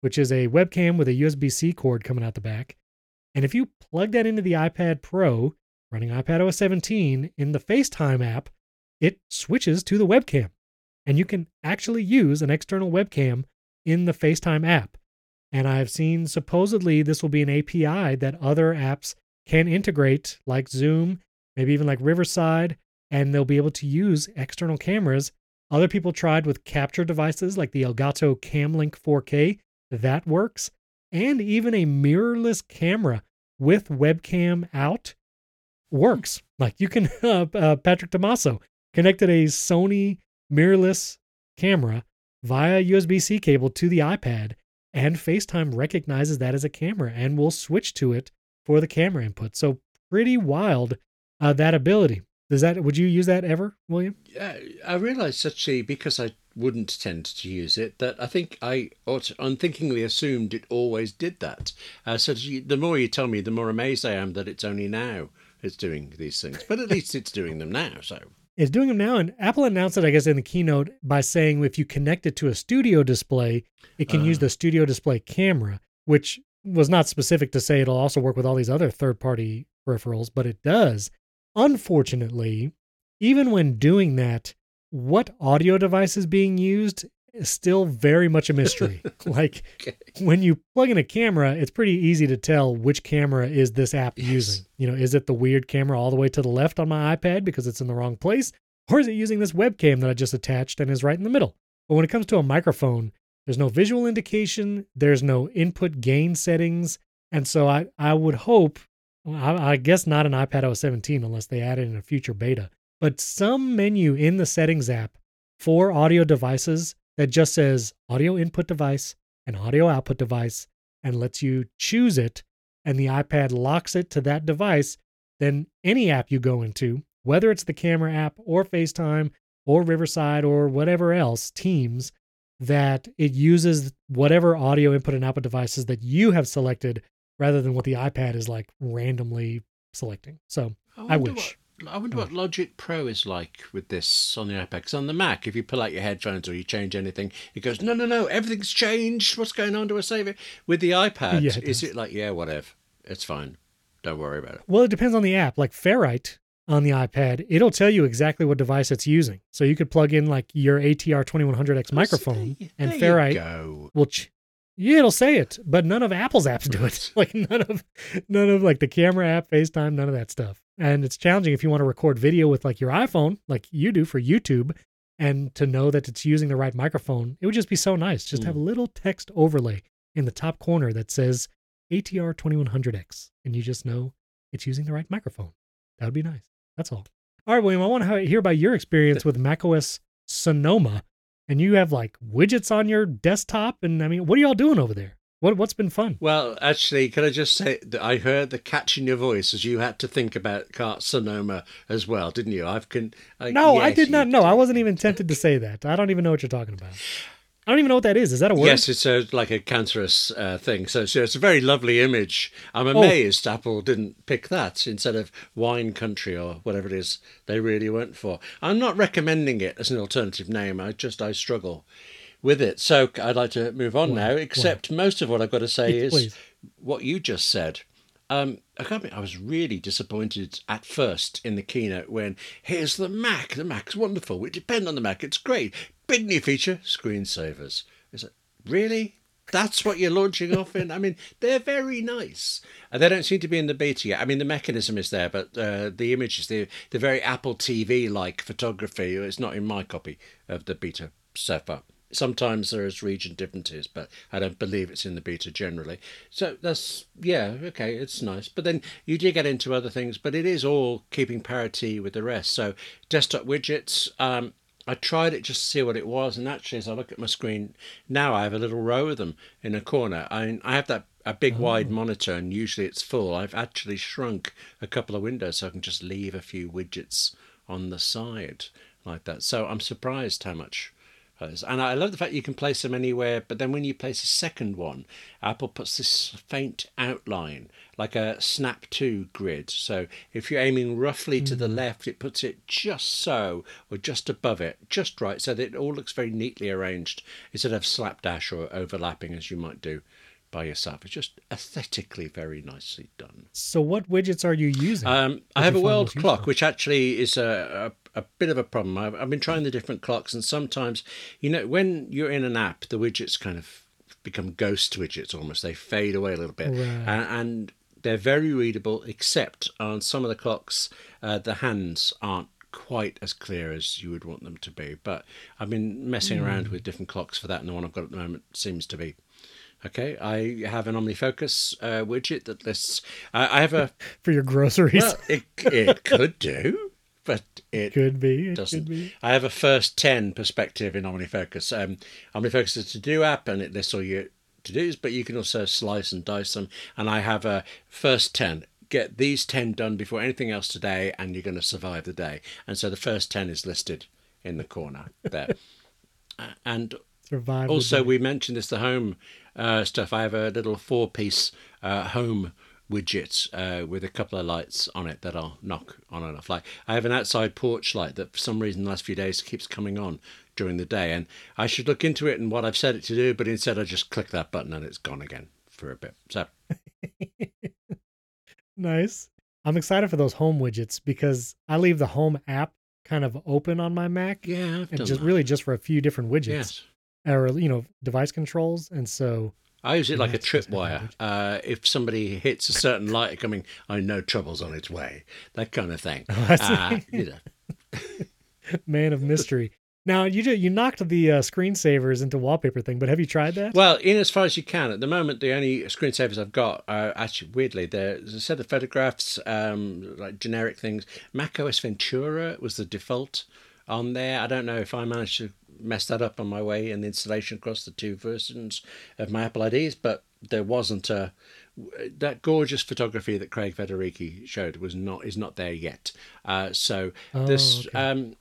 which is a webcam with a USB C cord coming out the back. And if you plug that into the iPad Pro running iPad OS 17 in the FaceTime app, it switches to the webcam. And you can actually use an external webcam in the FaceTime app. And I've seen supposedly this will be an API that other apps can integrate, like Zoom, maybe even like Riverside, and they'll be able to use external cameras. Other people tried with capture devices like the Elgato Camlink 4K, that works. And even a mirrorless camera with webcam out works. Like you can, uh, uh, Patrick Tomasso connected a Sony mirrorless camera via USB C cable to the iPad, and FaceTime recognizes that as a camera and will switch to it for the camera input. So pretty wild uh, that ability. Does that would you use that ever, William? Yeah, I realised actually because I wouldn't tend to use it that I think I unthinkingly assumed it always did that. Uh, so the more you tell me, the more amazed I am that it's only now it's doing these things. But at least it's doing them now. So It's doing them now, and Apple announced it, I guess, in the keynote by saying if you connect it to a studio display, it can uh. use the studio display camera, which was not specific to say it'll also work with all these other third party peripherals, but it does. Unfortunately, even when doing that, what audio device is being used is still very much a mystery. like okay. when you plug in a camera, it's pretty easy to tell which camera is this app yes. using. You know, is it the weird camera all the way to the left on my iPad because it's in the wrong place? Or is it using this webcam that I just attached and is right in the middle? But when it comes to a microphone, there's no visual indication, there's no input gain settings. And so I, I would hope, I, I guess not an iPad OS 17 unless they add it in a future beta, but some menu in the settings app for audio devices that just says audio input device and audio output device and lets you choose it and the iPad locks it to that device, then any app you go into, whether it's the camera app or FaceTime or Riverside or whatever else, Teams, that it uses whatever audio input and output devices that you have selected rather than what the iPad is like randomly selecting. So I, I wish. I wonder what hmm. Logic Pro is like with this on the iPad. Because on the Mac, if you pull out your headphones or you change anything, it goes, no, no, no, everything's changed. What's going on? Do I save it? With the iPad, yeah, it is it like, yeah, whatever. It's fine. Don't worry about it. Well, it depends on the app. Like Ferrite on the iPad, it'll tell you exactly what device it's using. So you could plug in like your ATR 2100X microphone, there, and Ferrite will ch- yeah, it'll say it, but none of Apple's apps do it. Like none of none of like the camera app, FaceTime, none of that stuff. And it's challenging if you want to record video with like your iPhone, like you do for YouTube, and to know that it's using the right microphone. It would just be so nice. Just mm. have a little text overlay in the top corner that says ATR 2100X, and you just know it's using the right microphone. That would be nice. That's all. All right, William, I want to hear about your experience with macOS Sonoma and you have like widgets on your desktop. And I mean, what are y'all doing over there? What what's been fun? Well, actually, can I just say that I heard the catch in your voice as you had to think about Carcinoma as well, didn't you? I've can. Uh, no, yes, I did not know. I wasn't even tempted to say that. I don't even know what you're talking about. I don't even know what that is. Is that a word? Yes, it's a, like a cancerous uh, thing. So, so, it's a very lovely image. I'm oh. amazed oh. Apple didn't pick that instead of wine country or whatever it is they really went for. I'm not recommending it as an alternative name. I just I struggle with it. So I'd like to move on now. Except most of what I've got to say is Please. what you just said. Um, I can't I was really disappointed at first in the keynote when here's the Mac. The Mac's wonderful. We depend on the Mac. It's great. Big new feature, screensavers. Is it really? That's what you're launching off in. I mean, they're very nice. And they don't seem to be in the beta yet. I mean, the mechanism is there, but uh, the images, the the very Apple TV like photography. It's not in my copy of the beta so far. Sometimes there is region differences, but I don't believe it's in the beta generally. So that's yeah, okay, it's nice. But then you do get into other things, but it is all keeping parity with the rest. So desktop widgets. Um, I tried it just to see what it was, and actually, as I look at my screen now, I have a little row of them in a corner. I I have that a big oh. wide monitor, and usually it's full. I've actually shrunk a couple of windows so I can just leave a few widgets on the side like that. So I'm surprised how much and I love the fact you can place them anywhere, but then when you place a second one, Apple puts this faint outline, like a Snap to grid. So if you're aiming roughly mm. to the hmm. left, it puts it just so, or just above it, just right, so that it all looks very neatly arranged instead of slapdash or overlapping as you might do by yourself. It's just aesthetically very nicely done. So, what widgets are you using? Um, I have a world clock, which actually is a, a, a, bit of a problem. I've, I've been trying the different clocks, and sometimes, you know, when you're in an app, the widgets kind of become ghost widgets almost. They fade away a little bit. Right. And, and, they're very readable, except on some of the clocks, uh, the hands aren't quite as clear as you would want them to be. But I've been messing mm. around with different clocks for that, and the one I've got at the moment seems to be Okay, I have an OmniFocus uh, widget that lists. I have a for your groceries. Well, it it could do, but it could be. It doesn't. Could be. I have a first ten perspective in OmniFocus. Um, OmniFocus is a to do app, and it lists all your to dos, but you can also slice and dice them. And I have a first ten. Get these ten done before anything else today, and you're going to survive the day. And so the first ten is listed in the corner there. and survive. Also, we mentioned this the home uh, stuff. I have a little four piece uh, home widget uh, with a couple of lights on it that I'll knock on and off. Like I have an outside porch light that for some reason the last few days keeps coming on during the day, and I should look into it and what I've set it to do, but instead I just click that button and it's gone again for a bit. So nice. I'm excited for those home widgets because I leave the home app kind of open on my Mac. Yeah, I've and just that. really just for a few different widgets. Yes. Or you know, device controls, and so I use it like a tripwire. Uh, if somebody hits a certain light coming, I know trouble's on its way. That kind of thing. Oh, uh, you know. Man of mystery. Now you you knocked the uh, screensavers into wallpaper thing, but have you tried that? Well, in as far as you can. At the moment, the only screensavers I've got are actually weirdly there's a set of photographs, um, like generic things. Mac OS Ventura was the default on there. I don't know if I managed to mess that up on my way in the installation across the two versions of my Apple IDs, but there wasn't a that gorgeous photography that Craig Federighi showed was not is not there yet. Uh, so oh, this okay. um,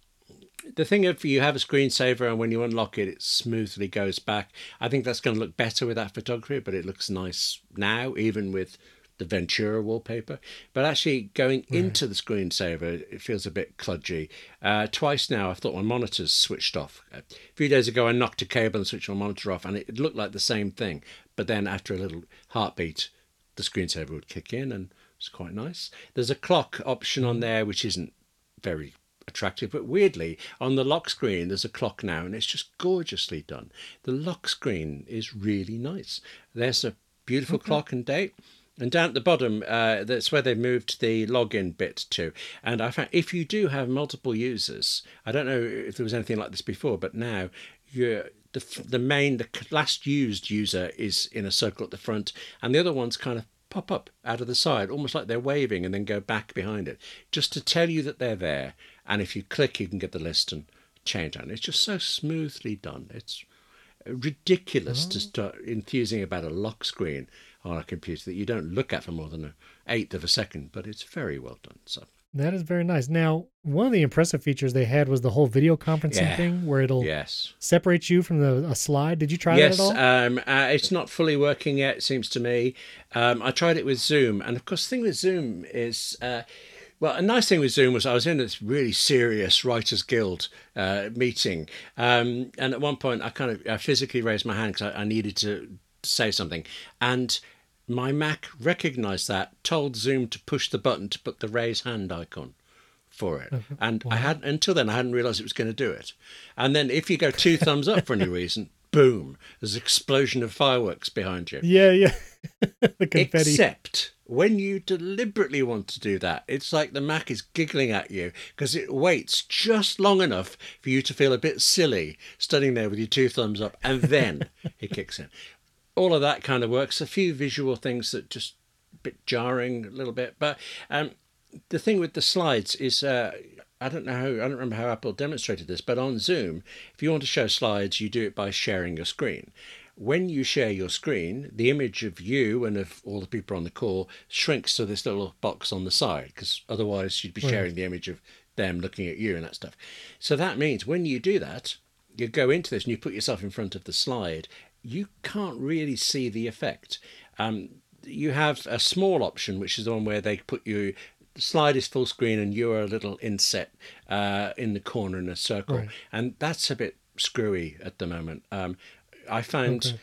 the thing if you have a screensaver and when you unlock it, it smoothly goes back. I think that's going to look better with that photography, but it looks nice now, even with the Ventura wallpaper. But actually, going right. into the screensaver, it feels a bit kludgy. Uh, twice now, I've thought my monitor's switched off. A few days ago, I knocked a cable and switched my monitor off, and it looked like the same thing. But then, after a little heartbeat, the screensaver would kick in, and it's quite nice. There's a clock option on mm. there, which isn't very attractive. But weirdly, on the lock screen, there's a clock now, and it's just gorgeously done. The lock screen is really nice. There's a beautiful okay. clock and date. And down at the bottom, uh, that's where they moved the login bit to. And I found if you do have multiple users, I don't know if there was anything like this before, but now you're the the main the last used user is in a circle at the front, and the other ones kind of pop up out of the side, almost like they're waving, and then go back behind it, just to tell you that they're there and if you click, you can get the list and change it. it's just so smoothly done. It's ridiculous oh. to start enthusing about a lock screen on a computer that you don't look at for more than an eighth of a second, but it's very well done. So that is very nice. Now, one of the impressive features they had was the whole video conferencing yeah. thing, where it'll yes. separate you from the a slide. Did you try yes, that at all? Um, uh, it's not fully working yet. It seems to me. Um, I tried it with Zoom, and of course, the thing with Zoom is. Uh, well, a nice thing with Zoom was I was in this really serious Writers Guild uh, meeting, um, and at one point I kind of I physically raised my hand because I, I needed to say something, and my Mac recognized that, told Zoom to push the button to put the raise hand icon for it. And wow. I had until then I hadn't realized it was going to do it. And then if you go two thumbs up for any reason, boom, there's an explosion of fireworks behind you. Yeah, yeah. the confetti. Except when you deliberately want to do that, it's like the Mac is giggling at you because it waits just long enough for you to feel a bit silly standing there with your two thumbs up and then it kicks in. All of that kind of works. A few visual things that just a bit jarring a little bit. But um, the thing with the slides is uh, I don't know how, I don't remember how Apple demonstrated this, but on Zoom, if you want to show slides, you do it by sharing your screen. When you share your screen, the image of you and of all the people on the call shrinks to this little box on the side because otherwise you'd be sharing right. the image of them looking at you and that stuff. So that means when you do that, you go into this and you put yourself in front of the slide, you can't really see the effect. Um, you have a small option, which is the one where they put you the slide is full screen and you're a little inset uh, in the corner in a circle, right. and that's a bit screwy at the moment. Um, I found. Okay.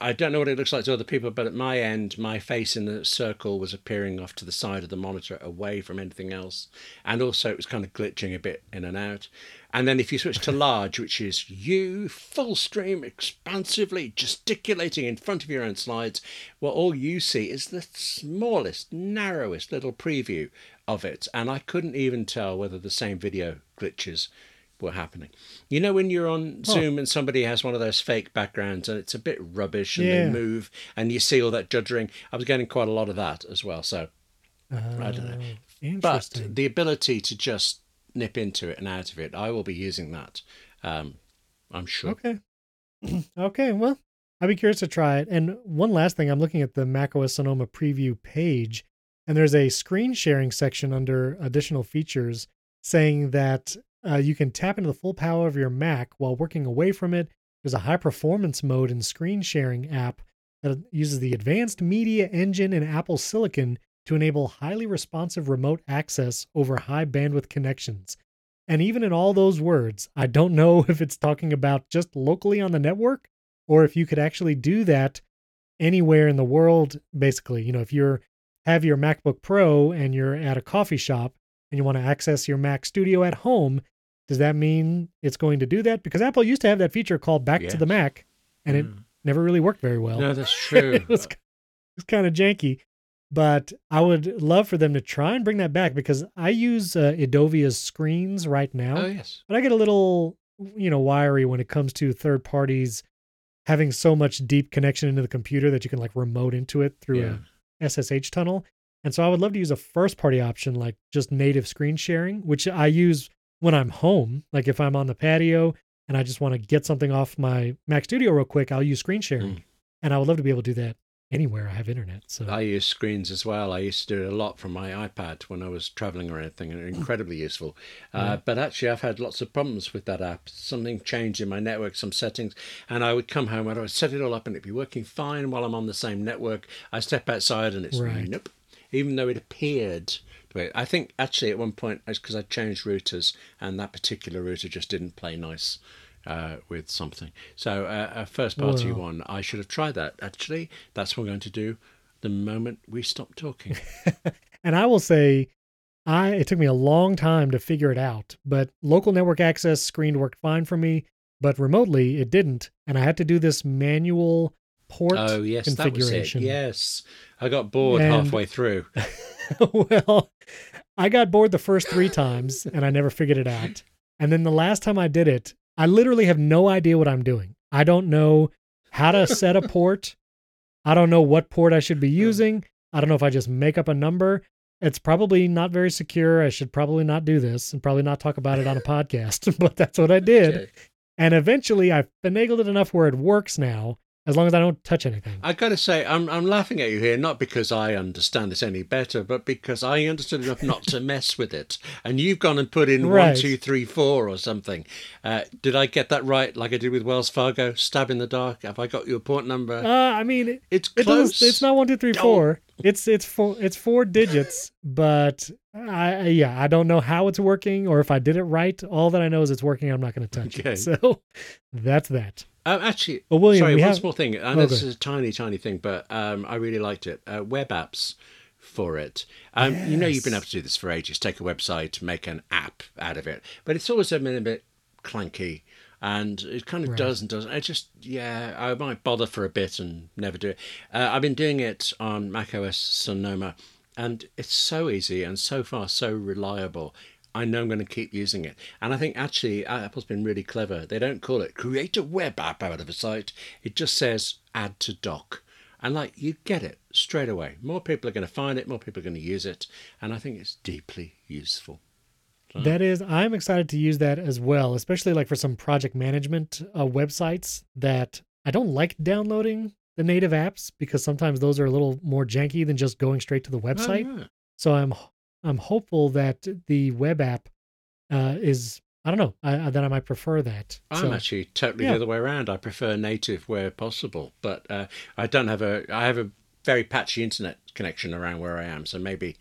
I don't know what it looks like to other people, but at my end, my face in the circle was appearing off to the side of the monitor, away from anything else, and also it was kind of glitching a bit in and out. And then if you switch to large, which is you full stream, expansively gesticulating in front of your own slides, well, all you see is the smallest, narrowest little preview of it. And I couldn't even tell whether the same video glitches were happening. You know, when you're on oh. Zoom and somebody has one of those fake backgrounds and it's a bit rubbish and yeah. they move and you see all that juddering, I was getting quite a lot of that as well. So uh, I don't know. Oh, but the ability to just nip into it and out of it. I will be using that. Um, I'm sure. Okay. okay. Well, I'd be curious to try it. And one last thing, I'm looking at the macOS Sonoma preview page, and there's a screen sharing section under additional features saying that uh, you can tap into the full power of your Mac while working away from it. There's a high performance mode in screen sharing app that uses the advanced media engine and Apple Silicon to enable highly responsive remote access over high bandwidth connections. And even in all those words, I don't know if it's talking about just locally on the network or if you could actually do that anywhere in the world basically. You know, if you're have your MacBook Pro and you're at a coffee shop and you want to access your Mac Studio at home, does that mean it's going to do that? Because Apple used to have that feature called Back yes. to the Mac and mm. it never really worked very well. No, that's true. it was, it was kind of janky. But I would love for them to try and bring that back because I use uh, Edovia's screens right now. Oh, yes. But I get a little, you know, wiry when it comes to third parties having so much deep connection into the computer that you can like remote into it through yeah. a SSH tunnel. And so I would love to use a first party option like just native screen sharing, which I use when I'm home. Like if I'm on the patio and I just want to get something off my Mac Studio real quick, I'll use screen sharing. Mm. And I would love to be able to do that anywhere I have internet. So I use screens as well. I used to do it a lot from my iPad when I was traveling or anything, and incredibly useful. Uh, yeah. But actually, I've had lots of problems with that app. Something changed in my network, some settings, and I would come home and I would set it all up, and it'd be working fine while I'm on the same network. I step outside, and it's right. nope. Even though it appeared I think actually at one point it's because I changed routers, and that particular router just didn't play nice uh, with something. So uh, a first party one, I should have tried that. Actually, that's what I'm going to do the moment we stop talking. and I will say, I it took me a long time to figure it out, but local network access screen worked fine for me, but remotely it didn't, and I had to do this manual port oh, yes, configuration. That was it. Yes, I got bored and, halfway through. well, I got bored the first three times, and I never figured it out. And then the last time I did it, I literally have no idea what I'm doing. I don't know how to set a port. I don't know what port I should be hmm. using. I don't know if I just make up a number. It's probably not very secure. I should probably not do this and probably not talk about it on a podcast, but that's what I did. And eventually I finagled it enough where it works now as long as I don't touch anything. I got to say, I'm I'm laughing at you here, not because I understand this any better, but because I understood enough not to mess with it. And you've gone and put in right. one, two, three, four, or something. Uh, did I get that right? Like I did with Wells Fargo, stab in the dark. Have I got your port number? Uh, I mean, it's close. It it's not one, two, three, four. It's it's four it's four digits, but I yeah I don't know how it's working or if I did it right. All that I know is it's working. I'm not going to touch okay. it. So that's that. Um, actually, well, William, sorry, one have... small thing. I know oh, this is a tiny, tiny thing, but um, I really liked it. Uh, web apps for it. Um, yes. You know, you've been able to do this for ages. Take a website, make an app out of it, but it's always been a bit clunky, and it kind of right. does and doesn't. It just, yeah, I might bother for a bit and never do it. Uh, I've been doing it on macOS Sonoma, and it's so easy and so far so reliable. I know I'm going to keep using it. And I think actually Apple's been really clever. They don't call it create a web app out of a site, it just says add to dock. And like you get it straight away. More people are going to find it, more people are going to use it. And I think it's deeply useful. So. That is, I'm excited to use that as well, especially like for some project management uh, websites that I don't like downloading the native apps because sometimes those are a little more janky than just going straight to the website. Oh, yeah. So I'm I'm hopeful that the web app uh, is I don't know I, that I might prefer that. I'm so, actually totally yeah. the other way around. I prefer native where possible, but uh, I don't have a I have a very patchy internet connection around where I am, so maybe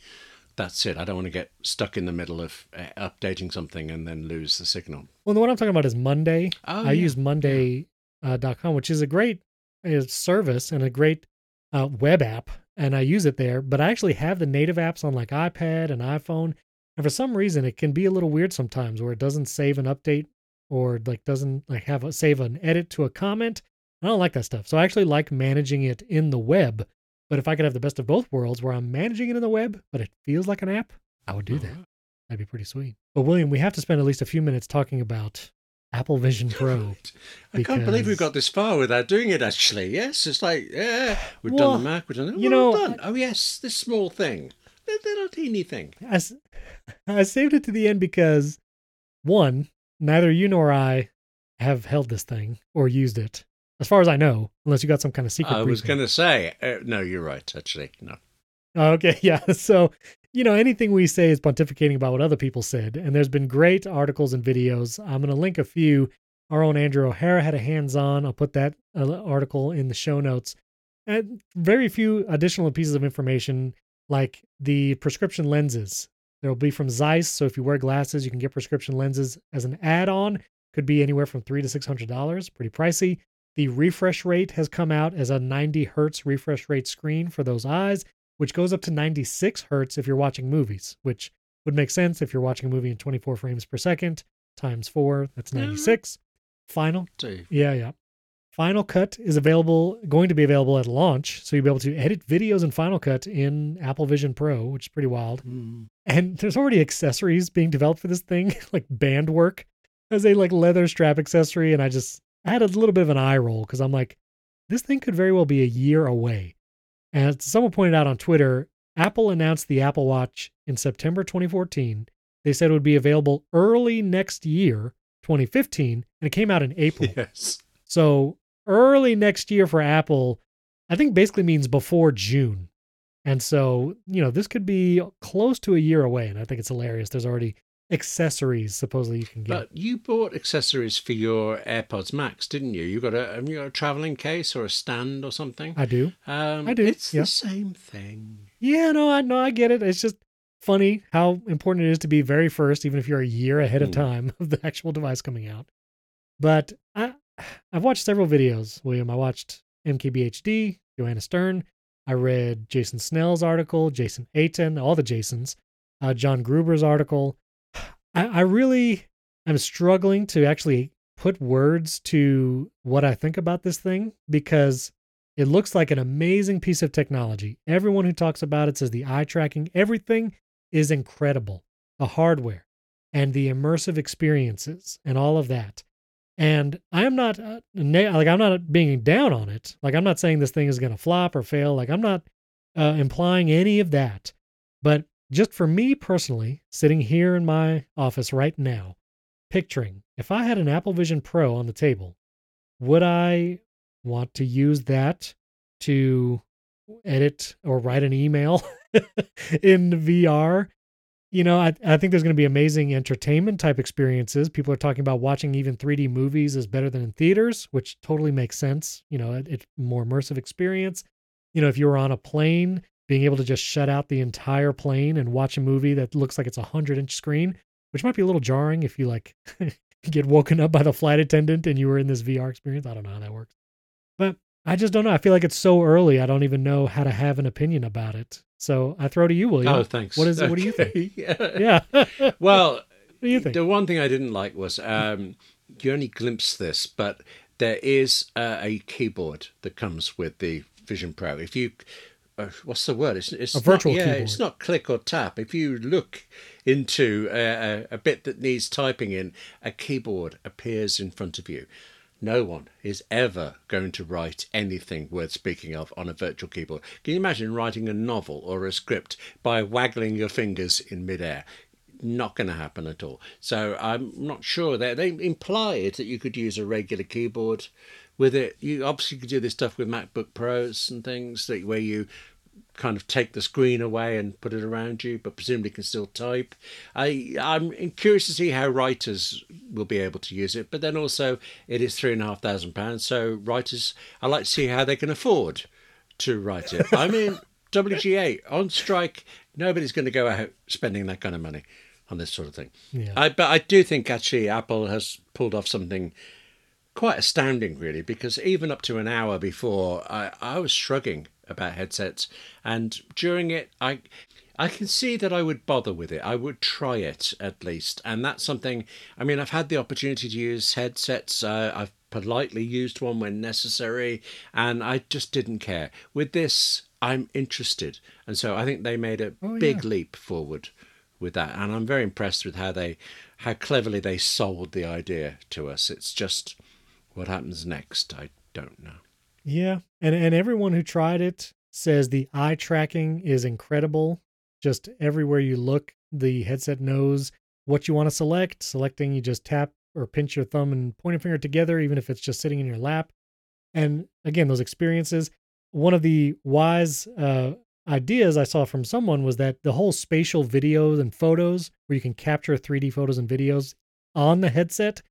that's it. I don't want to get stuck in the middle of uh, updating something and then lose the signal. Well, the one I'm talking about is Monday. Oh, I yeah. use Monday.com, uh, which is a great uh, service and a great uh, web app and I use it there, but I actually have the native apps on like iPad and iPhone. And for some reason, it can be a little weird sometimes where it doesn't save an update or like doesn't like have a save an edit to a comment. I don't like that stuff. So I actually like managing it in the web. But if I could have the best of both worlds where I'm managing it in the web, but it feels like an app, I would do that. That'd be pretty sweet. But William, we have to spend at least a few minutes talking about Apple Vision Pro. I can't believe we got this far without doing it. Actually, yes, it's like yeah, we've well, done the Mac, we've done it. You know, done. oh yes, this small thing, little teeny thing. I, I saved it to the end because one, neither you nor I have held this thing or used it, as far as I know, unless you got some kind of secret. I was going to say, uh, no, you're right. Actually, no. Okay, yeah. So you know, anything we say is pontificating about what other people said. And there's been great articles and videos. I'm going to link a few. Our own Andrew O'Hara had a hands on. I'll put that uh, article in the show notes. And very few additional pieces of information. like the prescription lenses. There'll be from Zeiss. So if you wear glasses, you can get prescription lenses as an add on. Could be anywhere from three to six hundred dollars. Pretty pricey. The refresh rate has come out as a 90 hertz refresh rate screen for those eyes, which goes up to 96 hertz if you're watching movies, which would make sense if you're watching a movie in 24 frames per second times four. That's 96. Final. Yeah, yeah. Final Cut is available, going to be available at launch. So you'll be able to edit videos in Final Cut in Apple Vision Pro, which is pretty wild. Mm. And there's already accessories being developed for this thing, like BandWerk as a like leather strap accessory. And I just I had a little bit of an eye roll because I'm like, this thing could very well be a year away. And someone pointed out on Twitter, Apple announced the Apple Watch in September 2014. They said it would be available early next year, 2015, and it came out in April. Yes. So early next year for Apple, I think basically means before June. And so, you know, this could be close to a year away. And I think it's hilarious. There's already accessories supposedly you can get. But you bought accessories for your AirPods Max, didn't you? You got a you got a traveling case or a stand or something? I do. Um, I do. It's yeah. the same thing. Yeah, no, I know, I get it. It's just funny how important it is to be very first, even if you're a year ahead of hmm. time of the actual device coming out. But I, I've watched several videos, William. I watched MKBHD, Joanna Stern. I read Jason Snell's article, Jason Aten, all the Jasons, uh, John Gruber's article. I, I really am struggling to actually put words to what I think about this thing because it looks like an amazing piece of technology. Everyone who talks about it says the eye tracking, everything is incredible. The hardware and the immersive experiences and all of that. And I am not uh, like I'm not being down on it. Like I'm not saying this thing is going to flop or fail. Like I'm not uh, implying any of that. But just for me personally, sitting here in my office right now, picturing if I had an Apple Vision Pro on the table, would I want to use that to edit or write an email in VR you know, I, I think there's going to be amazing entertainment type experiences. People are talking about watching even 3D movies is better than in theaters, which totally makes sense. You know, it, it's more immersive experience. You know, if you were on a plane, being able to just shut out the entire plane and watch a movie that looks like it's a hundred inch screen, which might be a little jarring if you like get woken up by the flight attendant and you were in this VR experience. I don't know how that works, but I just don't know. I feel like it's so early. I don't even know how to have an opinion about it. So I throw to you, William. Oh, thanks. What is it? Okay. What do you think? yeah. yeah. well, what do you think? The one thing I didn't like was um, you only glimpse this, but there is uh, a keyboard that comes with the Vision Pro. If you what's the word? It's, it's a virtual not, yeah, keyboard. It's not click or tap. If you look into a, a, a, bit that needs typing in, a keyboard appears in front of you no one is ever going to write anything worth speaking of on a virtual keyboard. Can you imagine writing a novel or a script by waggling your fingers in midair? Not going to happen at all. So I'm not sure that they implied that you could use a regular keyboard with it. You obviously could do this stuff with MacBook Pros and things that where you kind of take the screen away and put it around you, but presumably can still type. I I'm curious to see how writers will be able to use it, but then also it is three and a half thousand pounds, so writers I like to see how they can afford to write it. I mean, WGA on strike, nobody's going to go out spending that kind of money on this sort of thing. Yeah. I, but I do think actually Apple has pulled off something quite astounding, really, because even up to an hour before, I, I was shrugging about headsets, and during it, I I can see that I would bother with it. I would try it at least, and that's something. I mean, I've had the opportunity to use headsets. Uh, I've politely used one when necessary, and I just didn't care. With this, I'm interested, and so I think they made a oh, big yeah. leap forward with that, and I'm very impressed with how they, how cleverly they sold the idea to us. It's just what happens next. I don't know. Yeah, and and everyone who tried it says the eye tracking is incredible. Just everywhere you look, the headset knows what you want to select. Selecting, you just tap or pinch your thumb and pointer finger together, even if it's just sitting in your lap. And again, those experiences. One of the wise uh, ideas I saw from someone was that the whole spatial videos and photos, where you can capture 3D photos and videos on the headset,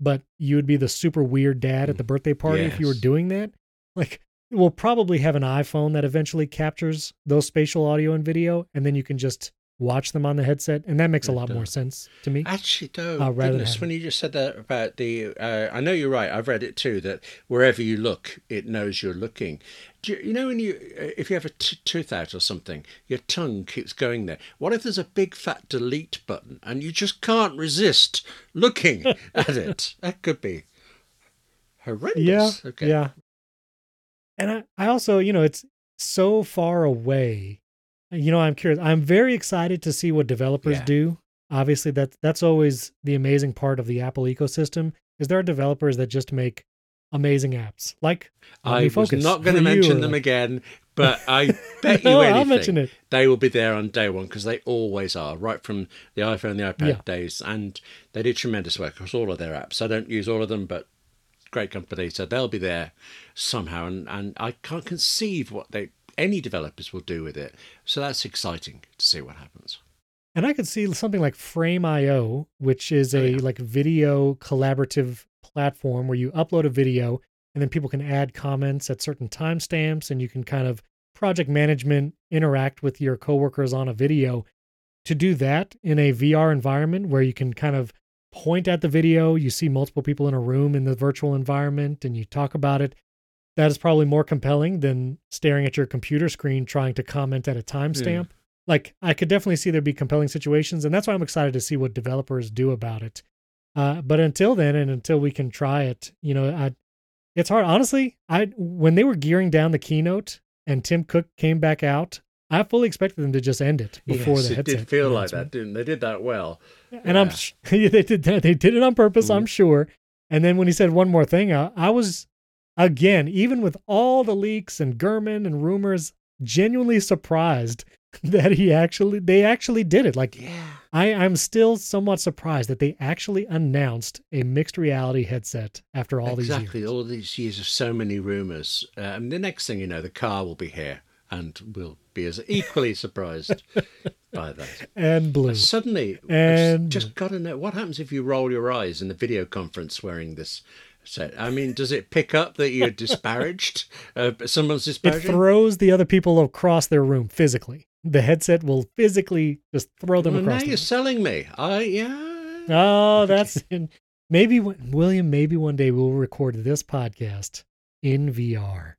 but you would be the super weird dad at the birthday party yes. if you were doing that. Like we'll probably have an iPhone that eventually captures those spatial audio and video, and then you can just watch them on the headset, and that makes a lot more sense to me. Actually, though, uh, goodness, when you just said that about the, uh, I know you're right. I've read it too. That wherever you look, it knows you're looking. You, you, know, when you, uh, if you have a t- tooth out or something, your tongue keeps going there. What if there's a big fat delete button and you just can't resist looking at it? That could be horrendous. Yeah. Okay. Yeah. And I, I also, you know, it's so far away you know, I'm curious. I'm very excited to see what developers yeah. do. Obviously, that that's always the amazing part of the Apple ecosystem. Is there are developers that just make amazing apps like I was not going to mention them like... again, but I bet you no, anything I'll mention it. they will be there on day one because they always are, right from the iPhone, the iPad yeah. days, and they did tremendous work across all of their apps. I don't use all of them, but great company, so they'll be there somehow, and and I can't conceive what they any developers will do with it. So that's exciting to see what happens. And I could see something like Frame.io, which is oh, a oh, yeah. like video collaborative platform where you upload a video and then people can add comments at certain timestamps and you can kind of project management interact with your coworkers on a video. To do that in a VR environment where you can kind of point at the video, you see multiple people in a room in the virtual environment and you talk about it that is probably more compelling than staring at your computer screen trying to comment at a timestamp. Yeah. Like I could definitely see there be compelling situations, and that's why I'm excited to see what developers do about it. Uh, but until then, and until we can try it, you know, I, it's hard. Honestly, I when they were gearing down the keynote and Tim Cook came back out, I fully expected them to just end it before yes, the headset. It did feel like that, didn't they? Did that well. And yeah. I'm they did that. They did it on purpose, mm. I'm sure. And then when he said one more thing, I, I was again, even with all the leaks and Gurman and rumors, genuinely surprised that he actually they actually did it. Like yeah. I, I'm still somewhat surprised that they actually announced a mixed reality headset after all exactly, these years. Exactly, all these years of so many rumors. Uh, and the next thing you know, the car will be here and we'll be as equally surprised by that. And blue. Uh, suddenly, and just got to know what happens if you roll your eyes in the video conference wearing this set. I mean, does it pick up that you're disparaged? uh, someone's disparaging? It throws the other people across their room physically. The headset will physically just throw them well, across. Now you're selling me. I yeah. Oh, that's in, maybe William. Maybe one day we'll record this podcast in VR,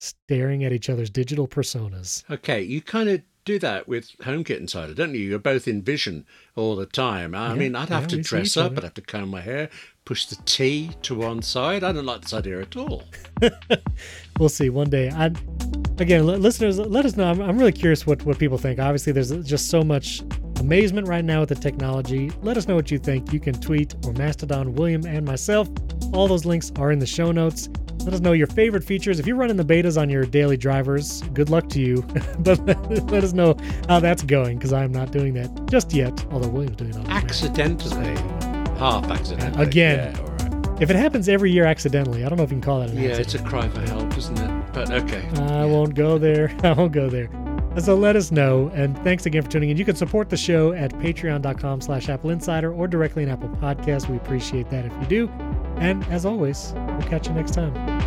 staring at each other's digital personas. Okay, you kind of do that with HomeKit Insider, don't you? You're both in vision all the time. I yeah, mean, I'd have to dress up, I'd have to comb my hair, push the T to one side. I don't like this idea at all. we'll see one day. I again, listeners, let us know. I'm, I'm really curious what what people think. Obviously, there's just so much amazement right now with the technology. Let us know what you think. You can tweet or Mastodon William and myself. All those links are in the show notes. Let us know your favorite features. If you're running the betas on your daily drivers, good luck to you. but let us know how that's going because I'm not doing that just yet. Although William's doing it accidentally, half accidentally. Again, yeah, if it happens every year accidentally, I don't know if you can call that an yeah, accident. it's a cry for help, isn't it? But okay. I won't go there. I won't go there. So let us know. And thanks again for tuning in. You can support the show at patreon.com slash AppleInsider or directly in Apple Podcasts. We appreciate that if you do. And as always, we'll catch you next time.